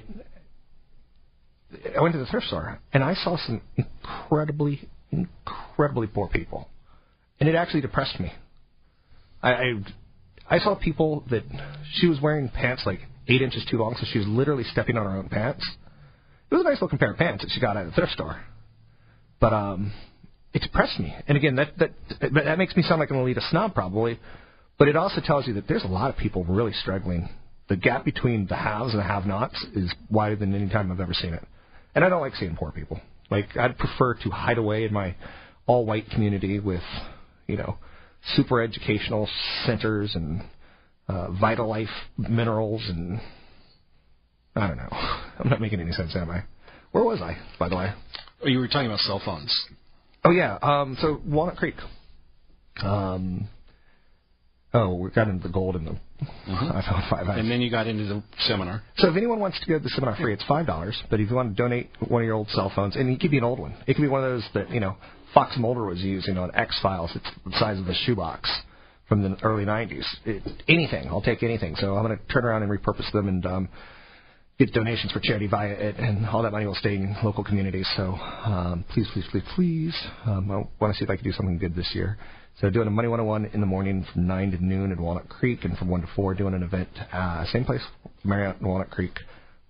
I went to the thrift store and I saw some incredibly, incredibly poor people, and it actually depressed me. I, I I saw people that she was wearing pants like eight inches too long, so she was literally stepping on her own pants. It was a nice looking pair of pants that she got at the thrift store, but um, it depressed me. And again, that that that makes me sound like an elitist snob probably, but it also tells you that there's a lot of people really struggling. The gap between the haves and the have-nots is wider than any time I've ever seen it. And I don't like seeing poor people. Like I'd prefer to hide away in my all-white community with, you know, super educational centers and uh, vital life minerals and I don't know. [laughs] I'm not making any sense, am I? Where was I, by the way? Oh, you were talking about cell phones. Oh yeah. Um, so Walnut Creek. Um, Oh, we got into the gold and the [laughs] I found five. And then you got into the seminar. So if anyone wants to go to the seminar free, it's five dollars. But if you want to donate one of your old cell phones, and it could be an old one, it could be one of those that you know Fox Mulder was using on X Files. It's the size of a shoebox from the early '90s. It, anything, I'll take anything. So I'm going to turn around and repurpose them and um, get donations for charity via it, and all that money will stay in local communities. So um, please, please, please, please, um, I want to see if I can do something good this year. So doing a Money 101 in the morning from 9 to noon in Walnut Creek, and from 1 to 4 doing an event, uh, same place, Marriott in Walnut Creek,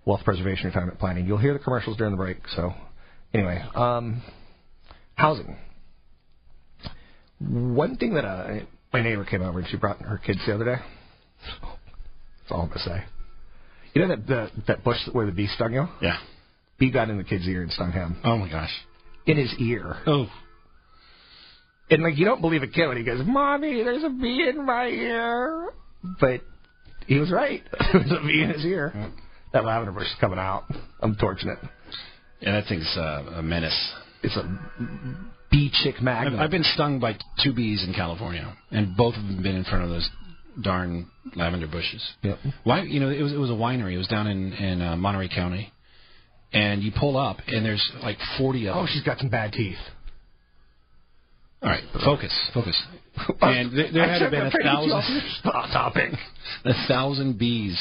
Wealth Preservation Retirement Planning. You'll hear the commercials during the break. So anyway, um, housing. One thing that uh, my neighbor came over and she brought her kids the other day. That's all I'm gonna say. You know that the, that bush where the bee stung you? Yeah. Bee got in the kid's ear and stung him. Oh my gosh. In his ear. Oh. And like you don't believe a kid when he goes, "Mommy, there's a bee in my ear," but he was right. [laughs] there was a bee in his ear. That lavender bush is coming out. I'm torching it. Yeah, that thing's uh, a menace. It's a bee chick magnet. I've, I've been stung by two bees in California, and both of them have been in front of those darn lavender bushes. Yep. Why? You know, it was it was a winery. It was down in in uh, Monterey County, and you pull up, and there's like 40 of them. Oh, she's got some bad teeth. All right, focus, focus. [laughs] And there, there had been a thousand topic. [laughs] a thousand bees,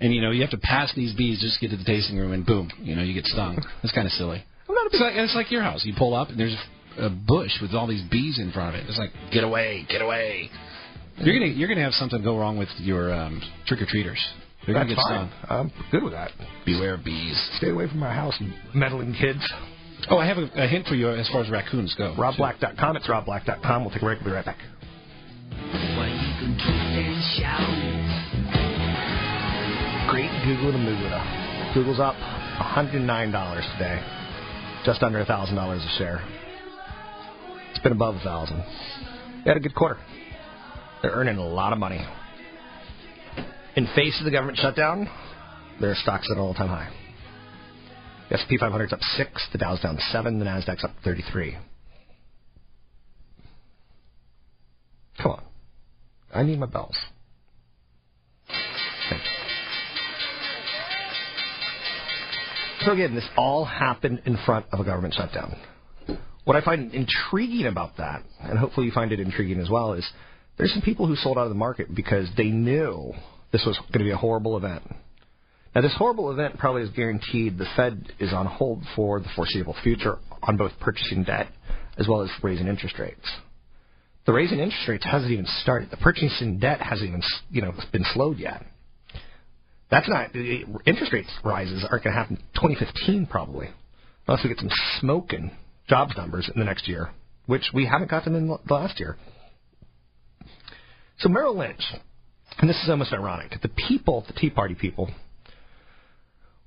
and you know you have to pass these bees just to get to the tasting room, and boom, you know you get stung. That's kind of silly. It's like, it's like your house. You pull up, and there's a bush with all these bees in front of it. It's like get away, get away. You're gonna you're gonna have something go wrong with your um, trick or treaters. They're gonna That's get fine. stung. I'm good with that. Beware of bees. Stay away from my house, you meddling kids. Oh, I have a, a hint for you as far as raccoons go. RobBlack.com. It's RobBlack.com. We'll take a break. We'll be right back. Great Google to Muda. Google's up $109 today. Just under $1,000 a share. It's been above 1000 They had a good quarter. They're earning a lot of money. In face of the government shutdown, their stock's at an all-time high. The S&P 500's up 6, the Dow's down 7, the Nasdaq's up 33. Come on. I need my bells. So again, this all happened in front of a government shutdown. What I find intriguing about that, and hopefully you find it intriguing as well, is there's some people who sold out of the market because they knew this was going to be a horrible event. Now, this horrible event probably is guaranteed. The Fed is on hold for the foreseeable future on both purchasing debt as well as raising interest rates. The raising interest rates hasn't even started. The purchasing debt hasn't even, you know, been slowed yet. That's not interest rates rises aren't going to happen 2015 probably, unless we get some smoking jobs numbers in the next year, which we haven't gotten in the last year. So Merrill Lynch, and this is almost ironic, the people, the Tea Party people,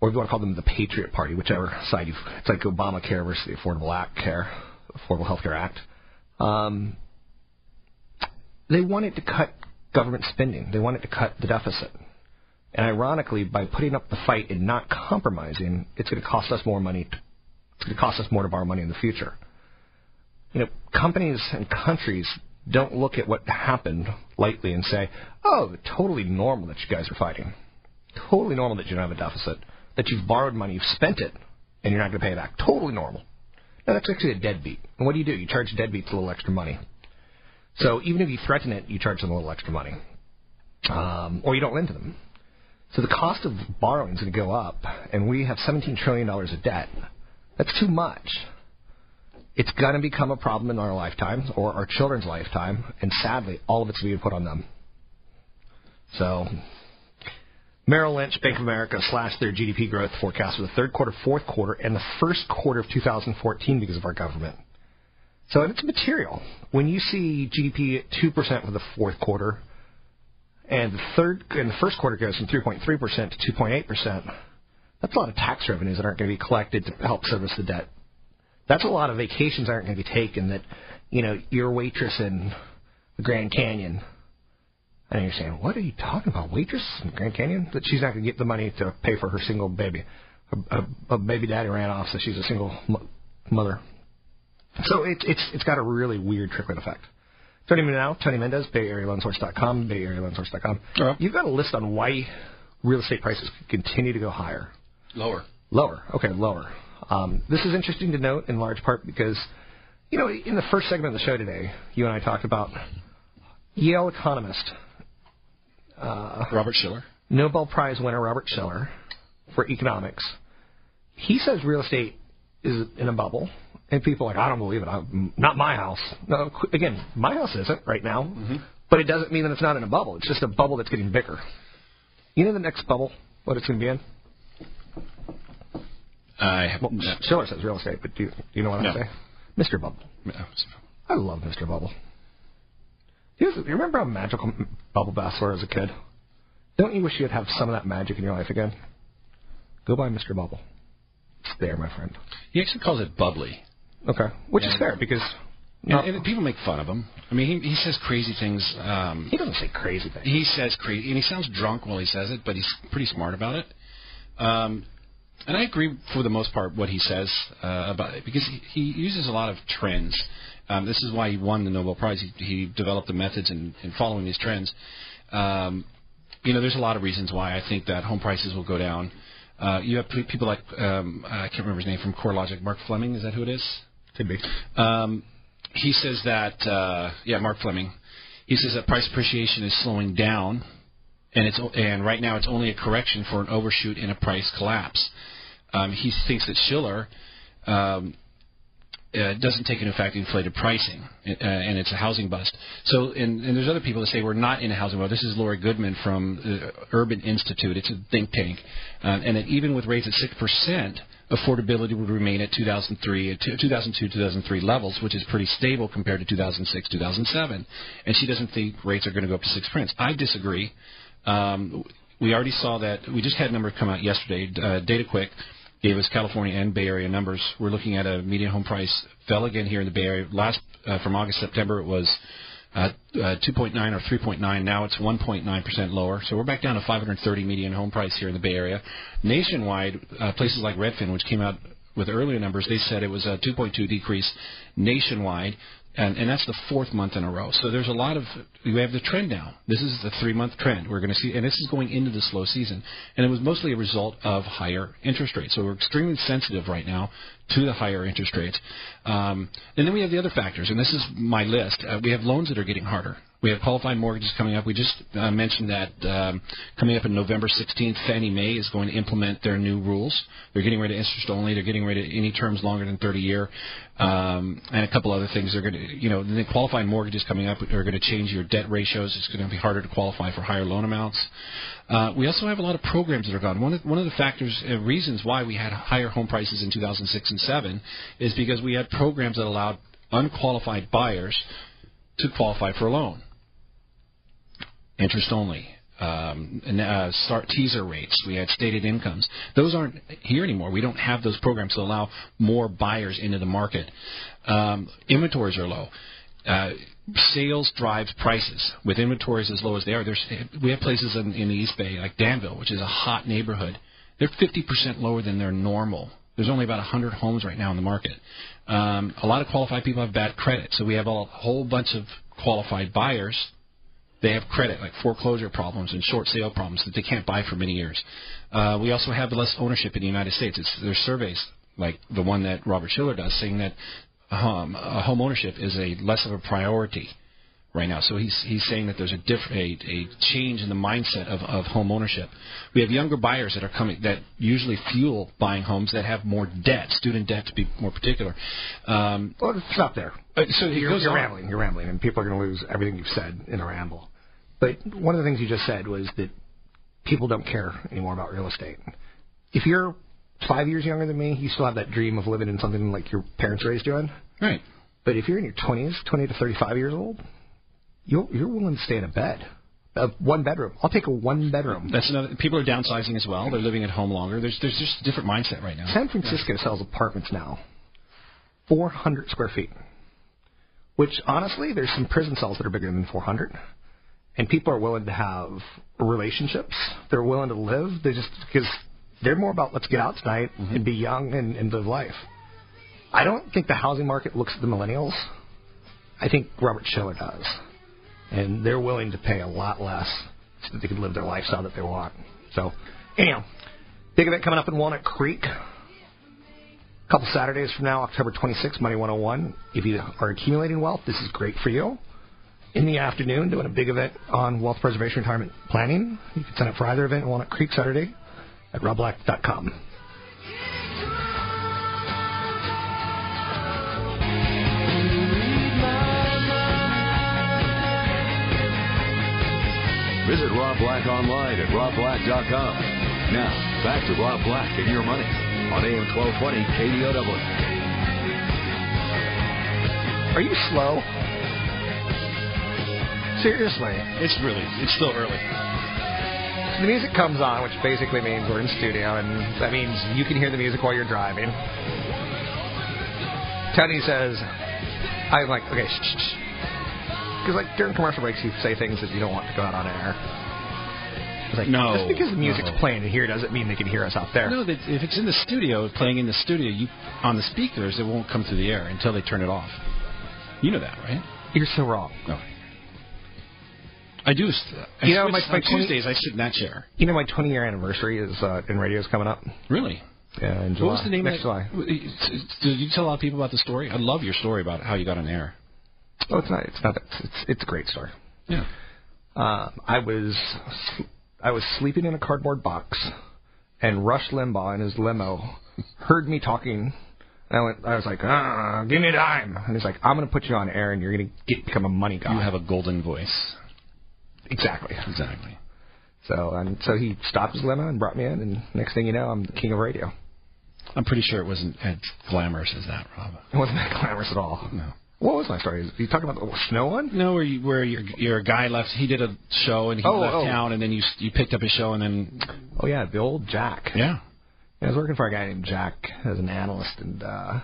or if you want to call them the Patriot Party, whichever side you, it's like Obamacare versus the Affordable Act Care, Affordable Health Care Act. Um, they wanted to cut government spending. They wanted to cut the deficit. And ironically, by putting up the fight and not compromising, it's going to cost us more money. It's going to cost us more to borrow money in the future. You know, companies and countries don't look at what happened lightly and say, "Oh, totally normal that you guys are fighting. Totally normal that you don't have a deficit. That you've borrowed money, you've spent it, and you're not going to pay it back. Totally normal." No, that's actually a deadbeat. And what do you do? You charge deadbeats a little extra money. So even if you threaten it, you charge them a little extra money, um, or you don't lend to them. So the cost of borrowing is going to go up, and we have $17 trillion of debt. That's too much. It's going to become a problem in our lifetime or our children's lifetime, and sadly, all of it's being put on them. So, Merrill Lynch, Bank of America slashed their GDP growth forecast for the third quarter, fourth quarter, and the first quarter of 2014 because of our government. So it's material. When you see GDP at 2% for the fourth quarter, and the third and the first quarter goes from 3.3% to 2.8%. That's a lot of tax revenues that aren't going to be collected to help service the debt. That's a lot of vacations aren't going to be taken. That you know, your waitress in the Grand Canyon. And you're saying, what are you talking about? Waitress in Grand Canyon? That she's not going to get the money to pay for her single baby. A, a baby daddy ran off, so she's a single mo- mother. So it's it's it's got a really weird trickling effect. Joining me now, Tony Mendez, BayAreaLoanSource.com, BayAreaLoanSource.com. All right. You've got a list on why real estate prices continue to go higher. Lower. Lower. Okay, lower. Um, this is interesting to note in large part because, you know, in the first segment of the show today, you and I talked about Yale economist, uh, Robert Shiller. Nobel Prize winner Robert Shiller for economics. He says real estate is in a bubble, and people are like, I don't believe it. I'm, not my house. No, again, my house isn't right now, Mm-hmm. but it doesn't mean that it's not in a bubble. It's just a bubble that's getting bigger. You know the next bubble, what it's going to be in? I have. Well, no. Shiller says real estate, but do you, do you know what No. I'm saying? Mr. Bubble. I love Mr. Bubble. You you remember how magical bubble baths were as a kid? Don't you wish you'd have some of that magic in your life again? Go buy Mr. Bubble. It's there, my friend. He actually calls it bubbly. Okay, which is fair because And, and people make fun of him. I mean, he, he says crazy things. Um, he doesn't say crazy things. He says crazy, and he sounds drunk while he says it, but he's pretty smart about it. Um, and I agree for the most part what he says uh, about it because he, he uses a lot of trends. Um, this is why he won the Nobel Prize. He, he developed the methods in, in following these trends. Um, you know, there's a lot of reasons why I think that home prices will go down. Uh, you have pe- people like um, I can't remember his name from CoreLogic, Mark Fleming. Is that who it is? Could be. Um, he says that uh, yeah, Mark Fleming. He says that price appreciation is slowing down, and it's and right now it's only a correction for an overshoot in a price collapse. Um, he thinks that Shiller um, uh, doesn't take into effect inflated pricing, uh, and it's a housing bust. So, and, and there's other people that say we're not in a housing bust. This is Laurie Goodman from the Urban Institute. It's a think tank, uh, and that even with rates at six percent, affordability would remain at 2003, uh, 2002, 2003 levels, which is pretty stable compared to 2006, 2007. And she doesn't think rates are going to go up to six percent. I disagree. Um, we already saw that. We just had a number come out yesterday. Uh, DataQuick gave us California and Bay Area numbers. We're looking at a median home price fell again here in the Bay Area. Last uh, from August September it was uh, uh, 2.9 or 3.9. Now it's 1.9 percent lower. So we're back down to 530 median home price here in the Bay Area. Nationwide, uh, places like Redfin, which came out with earlier numbers, they said it was a 2.2 decrease nationwide. And, and that's the fourth month in a row. So there's a lot of we have the trend now. This is the three month trend we're going to see, and this is going into the slow season. And it was mostly a result of higher interest rates. So we're extremely sensitive right now to the higher interest rates. Um, and then we have the other factors, and this is my list. Uh, we have loans that are getting harder. We have qualified mortgages coming up. We just uh, mentioned that um, coming up in November 16th, Fannie Mae is going to implement their new rules. They're getting rid of interest only. They're getting rid of any terms longer than 30 year, um, and a couple other things. They're going to, you know, the qualified mortgages coming up are going to change your debt ratios. It's going to be harder to qualify for higher loan amounts. Uh, we also have a lot of programs that are gone. One of, one of the factors, uh, reasons why we had higher home prices in 2006 and 7 is because we had programs that allowed unqualified buyers to qualify for a loan interest only. Um, uh, start teaser rates. We had stated incomes. Those aren't here anymore. We don't have those programs to allow more buyers into the market. Um, inventories are low. Uh, sales drives prices. With inventories as low as they are, there's we have places in, in the East Bay like Danville, which is a hot neighborhood. They're 50% lower than their normal. There's only about 100 homes right now in the market. Um, a lot of qualified people have bad credit, so we have a whole bunch of qualified buyers they have credit, like foreclosure problems and short sale problems that they can't buy for many years. Uh, we also have less ownership in the United States. It's, there's surveys like the one that Robert Shiller does saying that um, home ownership is a less of a priority right now. So he's he's saying that there's a diff- a, a change in the mindset of, of home ownership. We have younger buyers that are coming that usually fuel buying homes that have more debt, student debt to be more particular. Um, well, stop there. Uh, so you're, you're rambling. You're rambling, and people are going to lose everything you've said in a ramble. But one of the things you just said was that people don't care anymore about real estate. If you're five years younger than me, you still have that dream of living in something like your parents raised you in. Right. But if you're in your 20s, 20 to 35 years old, you're, you're willing to stay in a bed. A one bedroom. I'll take a one bedroom. That's another. People are downsizing as well. They're living at home longer. There's there's just a different mindset right now. San Francisco sells apartments now, 400 square feet. Which honestly, there's some prison cells that are bigger than 400, and people are willing to have relationships. They're willing to live. They just because they're more about let's get out tonight mm-hmm. and be young and, and live life. I don't think the housing market looks at the millennials I think Robert Shiller does, and they're willing to pay a lot less so that they can live their lifestyle that they want. So, anyhow, big event coming up in Walnut Creek. A couple Saturdays from now, October 26th, Money 101. If you are accumulating wealth, this is great for you. In the afternoon, doing a big event on wealth preservation retirement planning. You can sign up for either event in Walnut Creek Saturday at robblack.com. Visit Rob Black online at robblack.com. Now, back to Rob Black and your money on AM 1220 KDOW. Are you slow? Seriously. It's really, it's still early. The music comes on, which basically means we're in studio, and that means you can hear the music while you're driving. Tony says, I'm like, okay, shh, shh, shh. Because, like, during commercial breaks, you say things that you don't want to go out on air. It's like, No, Just because the music's no. playing in here doesn't mean they can hear us out there. No, if it's in the studio, playing in the studio, you on the speakers, it won't come through the air until they turn it off. You know that, right? You're so wrong. No. I do. I You know, my- my 20 Tuesdays, I sit in that chair. You know, my 20 year anniversary is uh, in radio is coming up. Really? Yeah, in July. What was the name Next of July. Did you tell a lot of people about the story? I love your story about how you got on air. Oh, it's not. It's not. It's it's, it's a great story. Yeah. Um, I was I was sleeping in a cardboard box, and Rush Limbaugh in his limo heard me talking. And I went. I was like, ah, "Give me a dime." And he's like, "I'm going to put you on air, and you're going to get become a money guy." You have a golden voice. exactly. Exactly. So and so he stopped his limo and brought me in, and next thing you know, I'm the king of radio. I'm pretty sure it wasn't as glamorous as that, Rob. It wasn't that glamorous at all. No. What was my story? Are you talking about the snow one? No, where you, where your your guy left. He did a show and he Oh, left oh. town, and then you you picked up his show, and then Oh yeah, the old Jack. yeah, I was working for a guy named Jack as an analyst, and uh,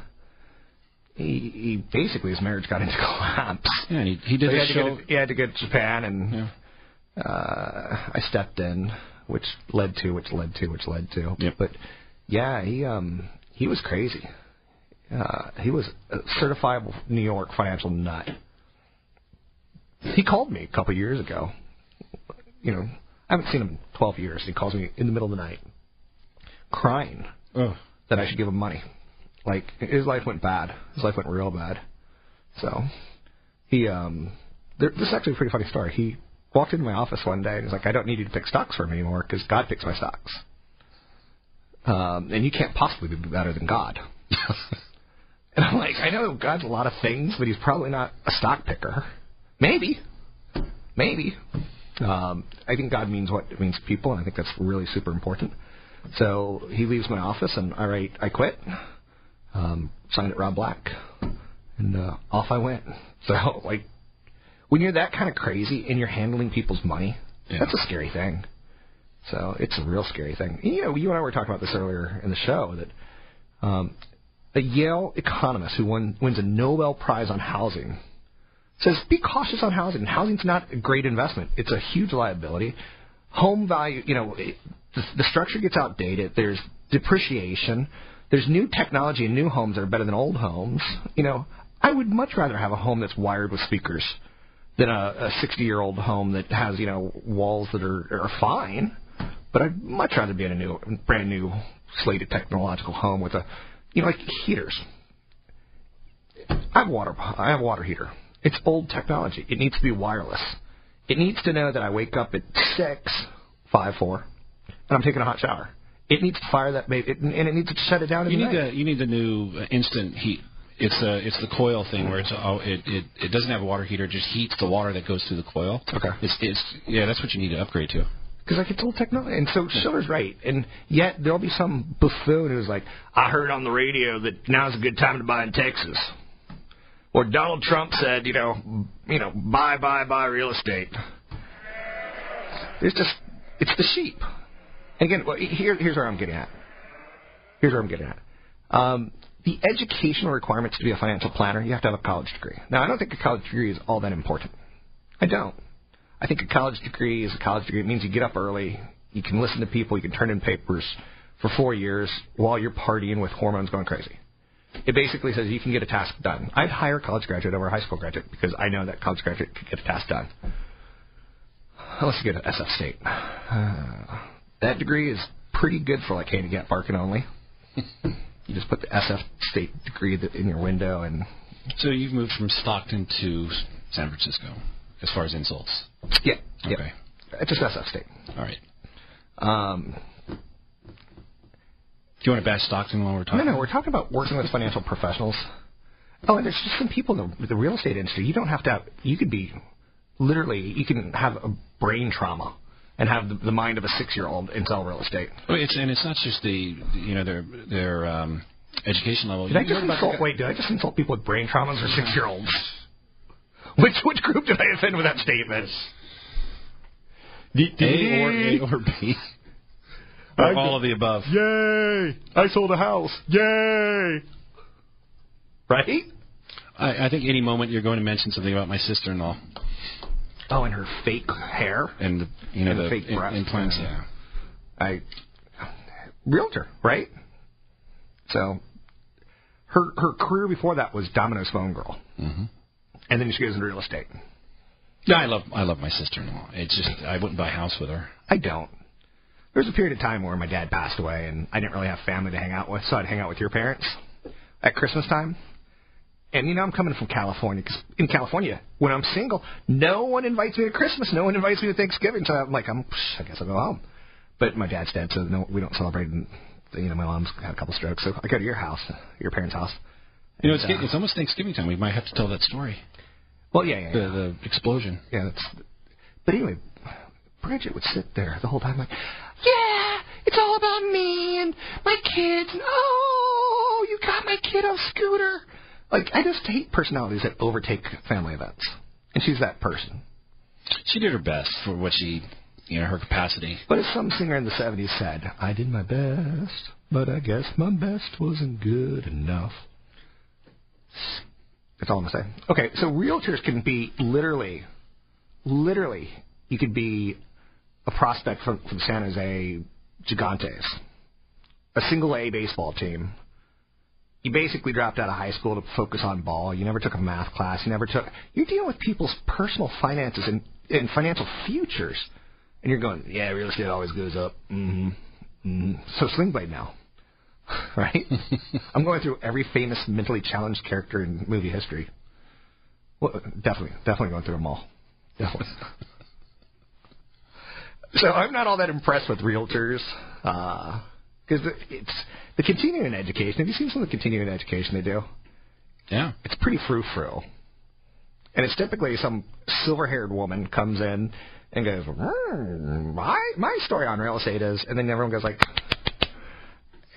he, he basically his marriage got into [laughs] collapse. yeah. And he he did So he, a had to show. go to, he had to get to Japan, and Yeah. uh, I stepped in, which led to, which led to, which led to. Yep. But yeah, he um he was crazy. Uh, he was a certifiable New York financial nut. He called me a couple years ago. You know, I haven't seen him in 12 years. He calls me in the middle of the night, crying Oh, that I should give him money. Like his life went bad. His life went real bad. So he um there, this is actually a pretty funny story. He walked into my office one day and he's like, "I don't need you to pick stocks for me anymore because God picks my stocks." Um, and you can't possibly be better than God. [laughs] and I'm like, I know God's a lot of things, but he's probably not a stock picker. Maybe, maybe. Um, I think God means what it means to people, and I think that's really super important. So he leaves my office, and I write, I quit. Um, signed it Rob Black, and uh, off I went. So [laughs] like, when you're that kind of crazy and you're handling people's money, Yeah. that's a scary thing. So it's a real scary thing. And, you know, you and I were talking about this earlier in the show that um, a Yale economist who won, wins a Nobel Prize on housing says be cautious on housing. Housing's not a great investment. It's a huge liability. Home value, you know, it, the, the structure gets outdated. There's depreciation. There's new technology and new homes that are better than old homes. You know, I would much rather have a home that's wired with speakers than a 60 year old home that has, you know, walls that are, are fine. But I'd much rather be in a new, brand new, slated technological home with a, you know, like heaters. I have water. I have a water heater. It's old technology. It needs to be wireless. It needs to know that I wake up at six, five, four, and I'm taking a hot shower. It needs to fire that baby, it, and it needs to shut it down. you need night. the you need the new uh, instant heat. It's a it's the coil thing where it's oh it, it it doesn't have a water heater, it just heats the water that goes through the coil. Okay. It's it's yeah, that's what you need to upgrade to. Because like it's old technology, and so Shiller's right. And yet there'll be some buffoon who's like, "I heard on the radio that now's a good time to buy in Texas," or Donald Trump said, "You know, you know, buy, buy, buy real estate." It's just, it's the sheep. And again, well, here, here's where I'm getting at. Here's where I'm getting at. Um, the educational requirements to be a financial planner, you have to have a college degree. Now, I don't think a college degree is all that important. I don't. I think a college degree is a college degree. It means you get up early, you can listen to people, you can turn in papers for four years while you're partying with hormones going crazy. It basically says you can get a task done. I'd hire a college graduate over a high school graduate because I know that college graduate could get a task done. You get an SF State. Uh, that degree is pretty good for like handicap parking only. you just put the SF State degree in your window and So you've moved from Stockton to San Francisco as far as insults. yeah, yeah. Okay. It's just SF State. All right. Um, Do you want to bash Stockton while we're talking? No, no, we're talking about working with financial professionals. Oh, and there's just some people in the, the real estate industry. You don't have to have. You could be literally. You can have a brain trauma and have the, the mind of a six-year-old and sell real estate. Well, it's and it's not just the you know their their um, education level. Did I just insult? Wait, did I just insult people with brain traumas or six-year-olds? Which which group did I offend with that statement? A or A or B? Or all of the above. Yay! I sold a house. Yay! Right? I, I think any moment you're going to mention something about my sister-in-law Oh, and her fake hair. and the, you know And the fake im- breasts. implants. Yeah. I realtor, right? So her her career before that was Domino's phone girl, hmm and then she goes into real estate. Yeah, I love I love my sister-in-law. It's just I wouldn't buy a house with her. I don't. There was a period of time where my dad passed away, and I didn't really have family to hang out with, so I'd hang out with your parents at Christmas time. And you know, I'm coming from California. 'cause in California, when I'm single, no one invites me to Christmas. No one invites me to Thanksgiving. So I'm like, I'm, I guess I'll go home. But my dad's dead, so no, we don't celebrate. And you know, my mom's had a couple strokes, so I go to your house, your parents' house. You know, it's, uh, it's almost Thanksgiving time. We might have to tell that story. Well, yeah, yeah, The yeah. the explosion. Yeah, that's. But anyway, Bridget would sit there the whole time, like, "Yeah, it's all about me and my kids." And, oh, you got my kid on scooter. Like, I just hate personalities that overtake family events, and she's that person. She did her best for what she, you know, her capacity. But as some singer in the '70s said, "I did my best, but I guess my best wasn't good enough." That's all I'm gonna say. Okay, so realtors can be literally, literally, you could be a prospect from, from San Jose Gigantes, a single A baseball team. You basically dropped out of high school to focus on ball. You never took a math class. You never took. You're dealing with people's personal finances and, and financial futures, and you're going, yeah, real estate always goes up. Mm-hmm. mm-hmm. So Sling Blade now, [laughs] right? I'm going through every famous mentally challenged character in movie history. Well, definitely, definitely going through them all. Definitely. [laughs] so I'm not all that impressed with realtors because it's the continuing education. Have you seen some of the continuing education they do? Yeah. It's pretty frou frou, and it's typically some silver-haired woman comes in and goes, "Mm, "My my story on real estate is," and then everyone goes like,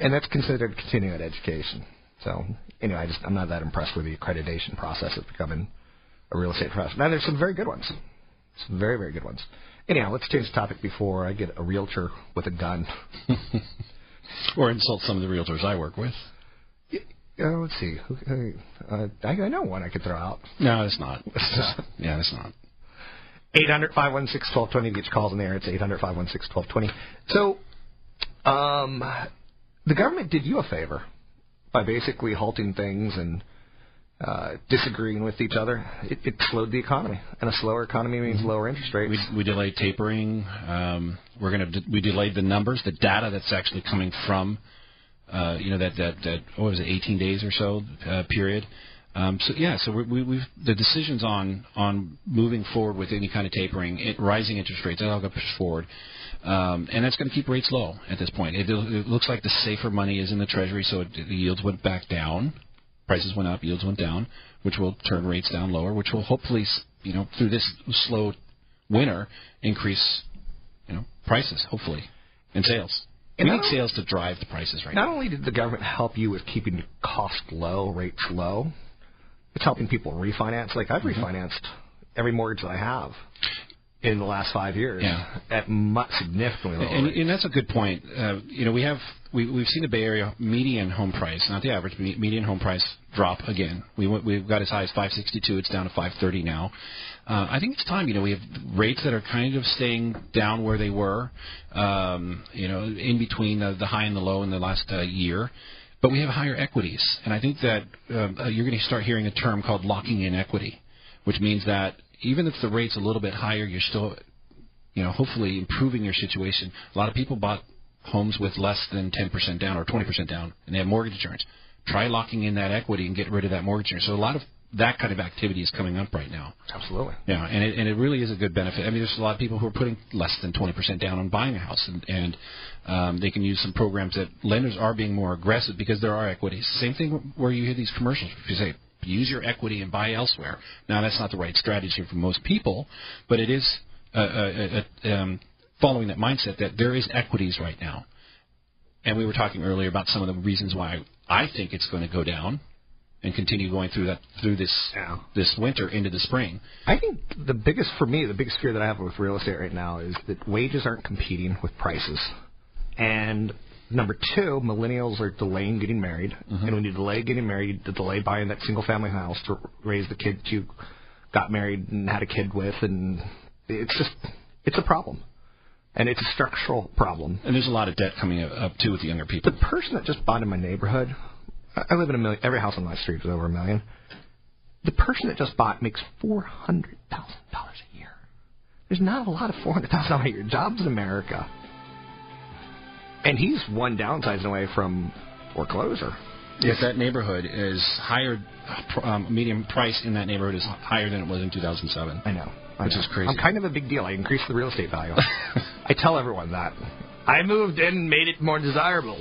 and that's considered continuing education. So anyway, I just I'm not that impressed with the accreditation process of becoming a real estate professional. Now there's some very good ones, some very very good ones. Anyhow, let's change the topic before I get a realtor with a gun. [laughs] Or insult some of the realtors I work with. Uh, let's see. Uh, I, I know one I could throw out. No, it's not. [laughs] yeah, it's not. 800 516 1220 to get your calls in there. It's 800 516 1220. So, um, the government did you a favor by basically halting things and uh, disagreeing with each other. It, it slowed the economy, and a slower economy means lower interest rates. We, we delayed tapering. Um, we're going to we delayed the numbers, the data that's actually coming from, uh, you know, that that that what was it, 18 days or so uh, period. Um, so yeah, so we, we, we've the decisions on on moving forward with any kind of tapering, it, rising interest rates, that all got pushed forward, um, and that's going to keep rates low at this point. It, it looks like the safer money is in the Treasury, so it, the yields went back down, prices went up, yields went down, which will turn rates down lower, which will hopefully, you know, through this slow winter, increase, you know, prices hopefully and sales. And we need sales to drive the prices right Not now. only did the government help you with keeping the cost low, rates low, it's helping people refinance. Like I've refinanced every mortgage that I have in the last five years Yeah. at much significantly lower And, and that's a good point. Uh, you know, we have we, we've seen the Bay Area median home price, not the average, median home price drop again. We went, we've got as high as 562. It's down to 530 now. Uh, I think it's time. You know, we have rates that are kind of staying down where they were. Um, you know, in between the, the high and the low in the last uh, year. but we have higher equities, and I think that um, uh, you're going to start hearing a term called locking in equity, which means that even if the rate's a little bit higher, you're still, you know, hopefully improving your situation. A lot of people bought homes with less than 10% down or 20% down, and they have mortgage insurance. Try locking in that equity and get rid of that mortgage insurance. So a lot of that kind of activity is coming up right now. Absolutely. Yeah, and it, and it really is a good benefit. I mean, there's a lot of people who are putting less than 20% down on buying a house, and, and um, they can use some programs that lenders are being more aggressive because there are equities. Same thing where you hear these commercials. If you say, use your equity and buy elsewhere. Now, that's not the right strategy for most people, but it is uh, uh, uh, um, following that mindset that there is equities right now. And we were talking earlier about some of the reasons why I think it's going to go down and continue going through that through this Yeah. this winter into the spring. I think the biggest for me, the biggest fear that I have with real estate right now is that wages aren't competing with prices, and number two, millennials are delaying getting married, mm-hmm. and when you delay getting married, you delay buying that single family house to raise the kid you got married and had a kid with, and it's just it's a problem, and it's a structural problem. And there's a lot of debt coming up- too with the younger people. The person that just bought in my neighborhood, I I live in a million. Every house on my street is over a million. The person that just bought makes four hundred thousand dollars a year. There's not a lot of four hundred thousand dollars a year jobs in America, and he's one downsizing away from foreclosure. If that neighborhood is higher. Um, medium price in that neighborhood is higher than it was in 2007. I know, I Which know. is crazy. I'm kind of a big deal. I increased the real estate value. [laughs] I tell everyone that. I moved in and made it more desirable.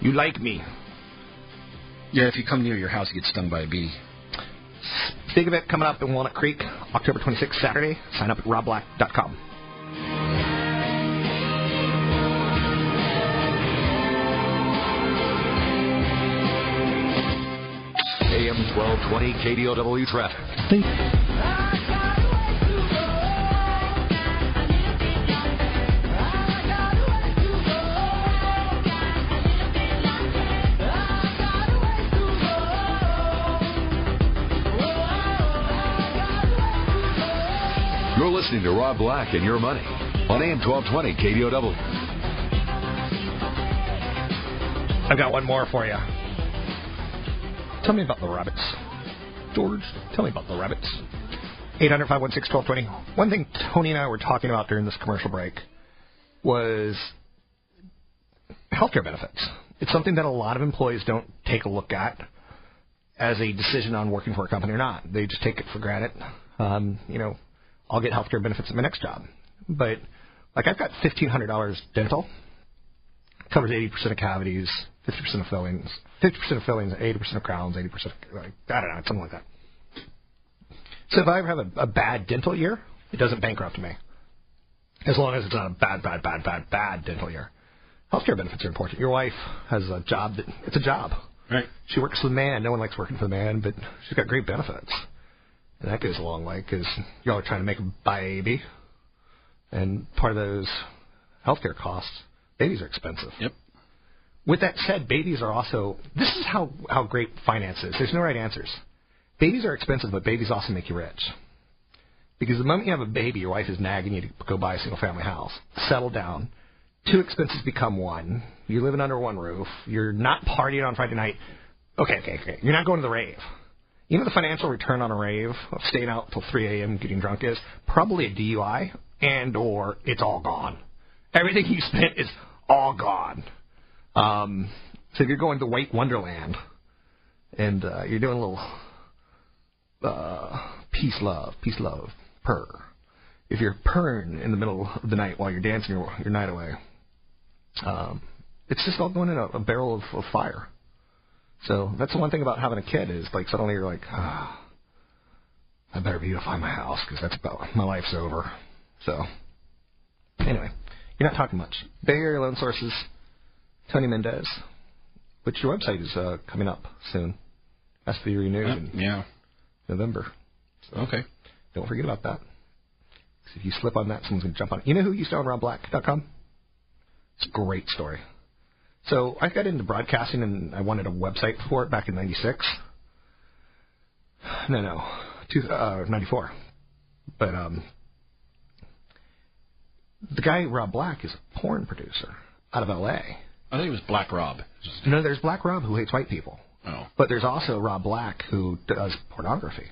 You like me. Yeah, if you come near your house, you get stung by a bee. Big event coming up in Walnut Creek, October 26th, Saturday. Sign up at robblack.com. 1220 KDOW traffic. Thank You're listening to Rob Black and Your Money on AM 1220 KDOW. I've got one more for you. Tell me about the rabbits. George, tell me about the rabbits. 800 516 One thing Tony and I were talking about during this commercial break was healthcare benefits. It's something that a lot of employees don't take a look at as a decision on working for a company or not. They just take it for granted. Um, you know, I'll get healthcare benefits at my next job. But, like, I've got $1,500 dental covers 80% of cavities, 50% of fillings, 50% of fillings, 80% of crowns, 80% like, I don't know, something like that. So if I ever have a, a bad dental year, it doesn't bankrupt me. As long as it's not a bad, bad, bad, bad, bad dental year. Healthcare benefits are important. Your wife has a job that, it's a job. Right. She works for the man. No one likes working for the man, but she's got great benefits. And that goes a long way because y'all are trying to make a baby. And part of those healthcare costs, babies are expensive. Yep. With that said, babies are also. This is how how great finance is. There's no right answers. Babies are expensive, but babies also make you rich. Because the moment you have a baby, your wife is nagging you to go buy a single family house. Settle down. Two expenses become one. You're living under one roof. You're not partying on Friday night. Okay, okay, okay. You're not going to the rave. You know the financial return on a rave of staying out till 3 a.m. getting drunk is probably a DUI and or it's all gone. Everything you spent is all gone. Um, so if you're going to White Wonderland and uh, you're doing a little uh, peace, love, peace, love, purr. If you're purring in the middle of the night while you're dancing your, your night away, um, it's just all going in a, a barrel of, of fire. So that's the one thing about having a kid is like suddenly you're like, ah, I better beautify my house because that's about my life's over. So anyway, you're not talking much. Bay Area Loan Sources, Tony Mendez, which your website is uh, coming up soon. Has to be renewed in Yeah. November. So Okay. don't forget about that. 'Cause if you slip on that, someone's going to jump on it. You know who used to own RobBlack.com? It's a great story. So I got into broadcasting and I wanted a website for it back in '96. No, no, two, uh, '94. But um, the guy Rob Black is a porn producer out of L.A. I think it was Black Rob. No, there's Black Rob who hates white people. Oh. But there's also Rob Black who does pornography.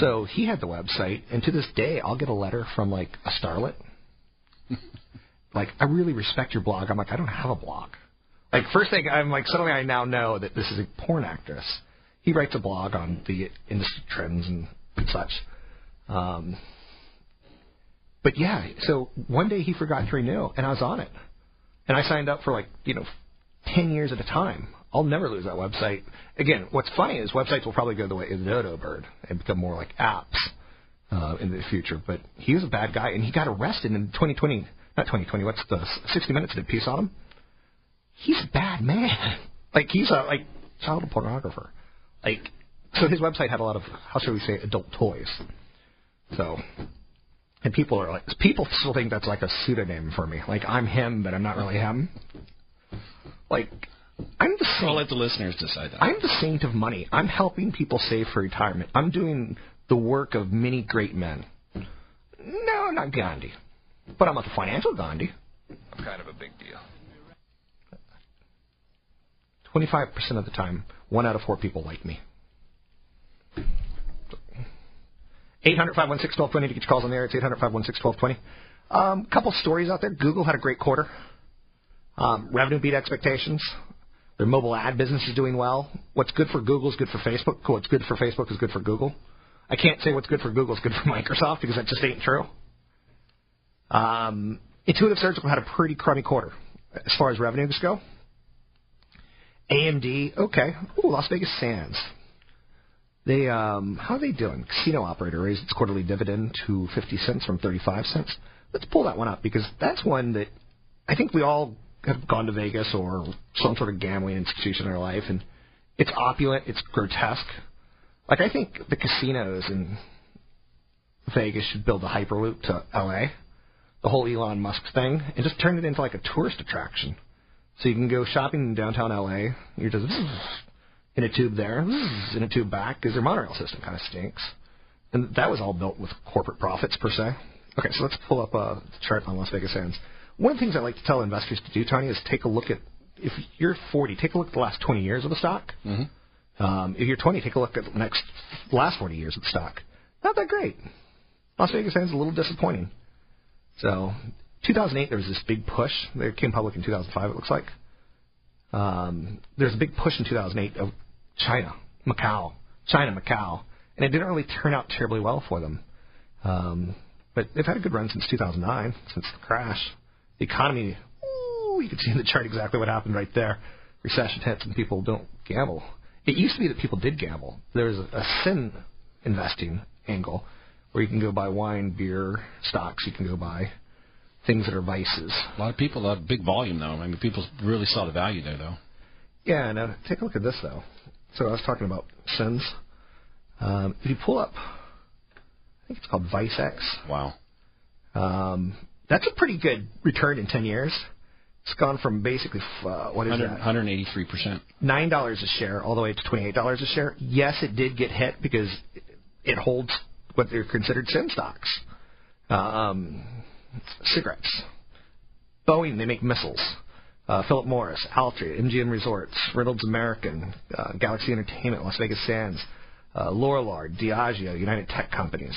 So he had the website, and to this day, I'll get a letter from like a starlet. [laughs] like, I really respect your blog. I'm like, I don't have a blog. Like, first thing, I'm like, suddenly I now know that this is a porn actress. He writes a blog on the industry trends and such. Um, but yeah, so one day he forgot to renew, and I was on it. And I signed up for like, you know, 10 years at a time. I'll never lose that website. Again, what's funny is websites will probably go the way of Dodo Bird and become more like apps uh, in the future. But he was a bad guy, and he got arrested in 2020. Not 2020. What's the 60 Minutes did a piece on him? He's a bad man. [laughs] Like he's a like child pornographer. Like so, his website had a lot of how should we say adult toys. So, and people are like people still think that's like a pseudonym for me. Like I'm him, but I'm not really him. Like I'm the saint. I'll let the listeners decide that. I'm the saint of money. I'm helping people save for retirement. I'm doing the work of many great men. No, not Gandhi, but I'm not the financial Gandhi. I'm kind of a big deal. Twenty-five percent of the time, one out of four people like me. 800 516 1220 to get your calls on the air. It's 800 516 1220. Um, couple stories out there. Google had a great quarter. Um, revenue beat expectations. Their mobile ad business is doing well. What's good for Google is good for Facebook. What's good for Facebook is good for Google. I can't say what's good for Google is good for [laughs] Microsoft because that just ain't true. Um, Intuitive Surgical had a pretty crummy quarter as far as revenues go. AMD, okay. Ooh, Las Vegas Sands. They um, how are they doing? Casino operator raised its quarterly dividend to 50 cents from 35 cents. Let's pull that one up because that's one that I think we all have gone to Vegas or some sort of gambling institution in our life, and it's opulent, it's grotesque. Like I think the casinos in Vegas should build a hyperloop to LA, the whole Elon Musk thing, and just turn it into like a tourist attraction. So you can go shopping in downtown LA. You're just in a tube there, in a tube back, because their monorail system kind of stinks. And that was all built with corporate profits per se. Okay, so let's pull up a chart on Las Vegas Sands. One of the things I like to tell investors to do, Tony, is take a look at if you're 40, take a look at the last 20 years of the stock. Mm-hmm. Um, if you're 20, take a look at the next last 40 years of the stock. Not that great. Las Vegas Sands is a little disappointing. So, 2008 there was this big push. They came public in 2005. It looks like. Um, there's a big push in 2008 of China, Macau, China, Macau, and it didn't really turn out terribly well for them. Um, but they've had a good run since 2009, since the crash. The economy, ooh, you can see in the chart exactly what happened right there. Recession hits and people don't gamble. It used to be that people did gamble. There was a, a sin investing angle where you can go buy wine, beer, stocks. You can go buy things that are vices. A lot of people, a lot of big volume though. I mean, people really saw the value there though. Yeah, now take a look at this though. So I was talking about sins. Um, if you pull up, I think it's called ViceX. Wow. Um, that's a pretty good return in 10 years. It's gone from basically, uh, what is 100, that? 183%. $9 a share all the way to $28 a share. Yes, it did get hit because it holds what they're considered sin stocks. Um, cigarettes. Boeing, they make missiles. Uh, Philip Morris, Altria, MGM Resorts, Reynolds American, uh, Galaxy Entertainment, Las Vegas Sands, uh, Lorillard, Diageo, United Tech Companies.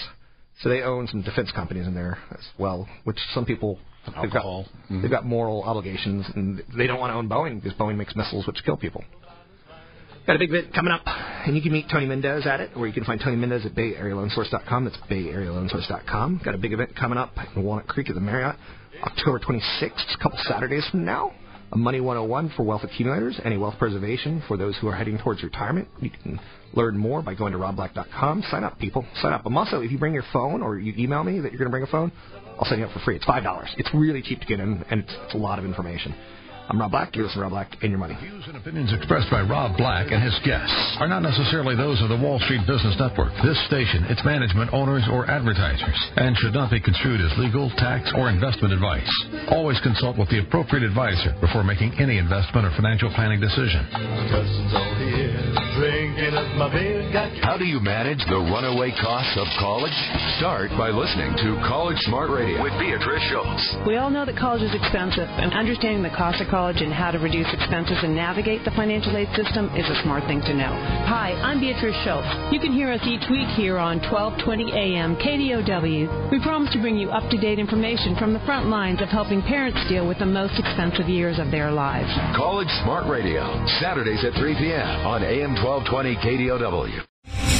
So they own some defense companies in there as well, which some people they've got. Mhm. they've got moral obligations, and they don't want to own Boeing because Boeing makes missiles which kill people. Got a big event coming up, and you can meet Tony Mendez at it, or you can find Tony Mendez at BayAreaLoanSource.com. That's BayAreaLoanSource.com. Got a big event coming up in Walnut Creek at the Marriott, October 26th, a couple Saturdays from now. Money 101 for wealth accumulators and a wealth preservation for those who are heading towards retirement. You can learn more by going to robblack.com. Sign up, people. Sign up. I'm also, if you bring your phone or you email me that you're going to bring a phone, I'll send you up for free. It's $5. It's really cheap to get in, and it's, it's a lot of information. I'm Rob Black. You're listening to Rob Black and your money. Views and opinions expressed by Rob Black and his guests are not necessarily those of the Wall Street Business Network, this station, its management, owners, or advertisers, and should not be construed as legal, tax, or investment advice. Always consult with the appropriate advisor before making any investment or financial planning decision. How do you manage the runaway costs of college? Start by listening to College Smart Radio with Beatrice Schultz. We all know that college is expensive, and understanding the cost of college and how to reduce expenses and navigate the financial aid system is a smart thing to know. Hi, I'm Beatrice Schultz. You can hear us each week here on 1220 AM KDOW. We promise to bring you up-to-date information from the front lines of helping parents deal with the most expensive years of their lives. College Smart Radio, Saturdays at 3 p.m. on AM 1220 KDOW.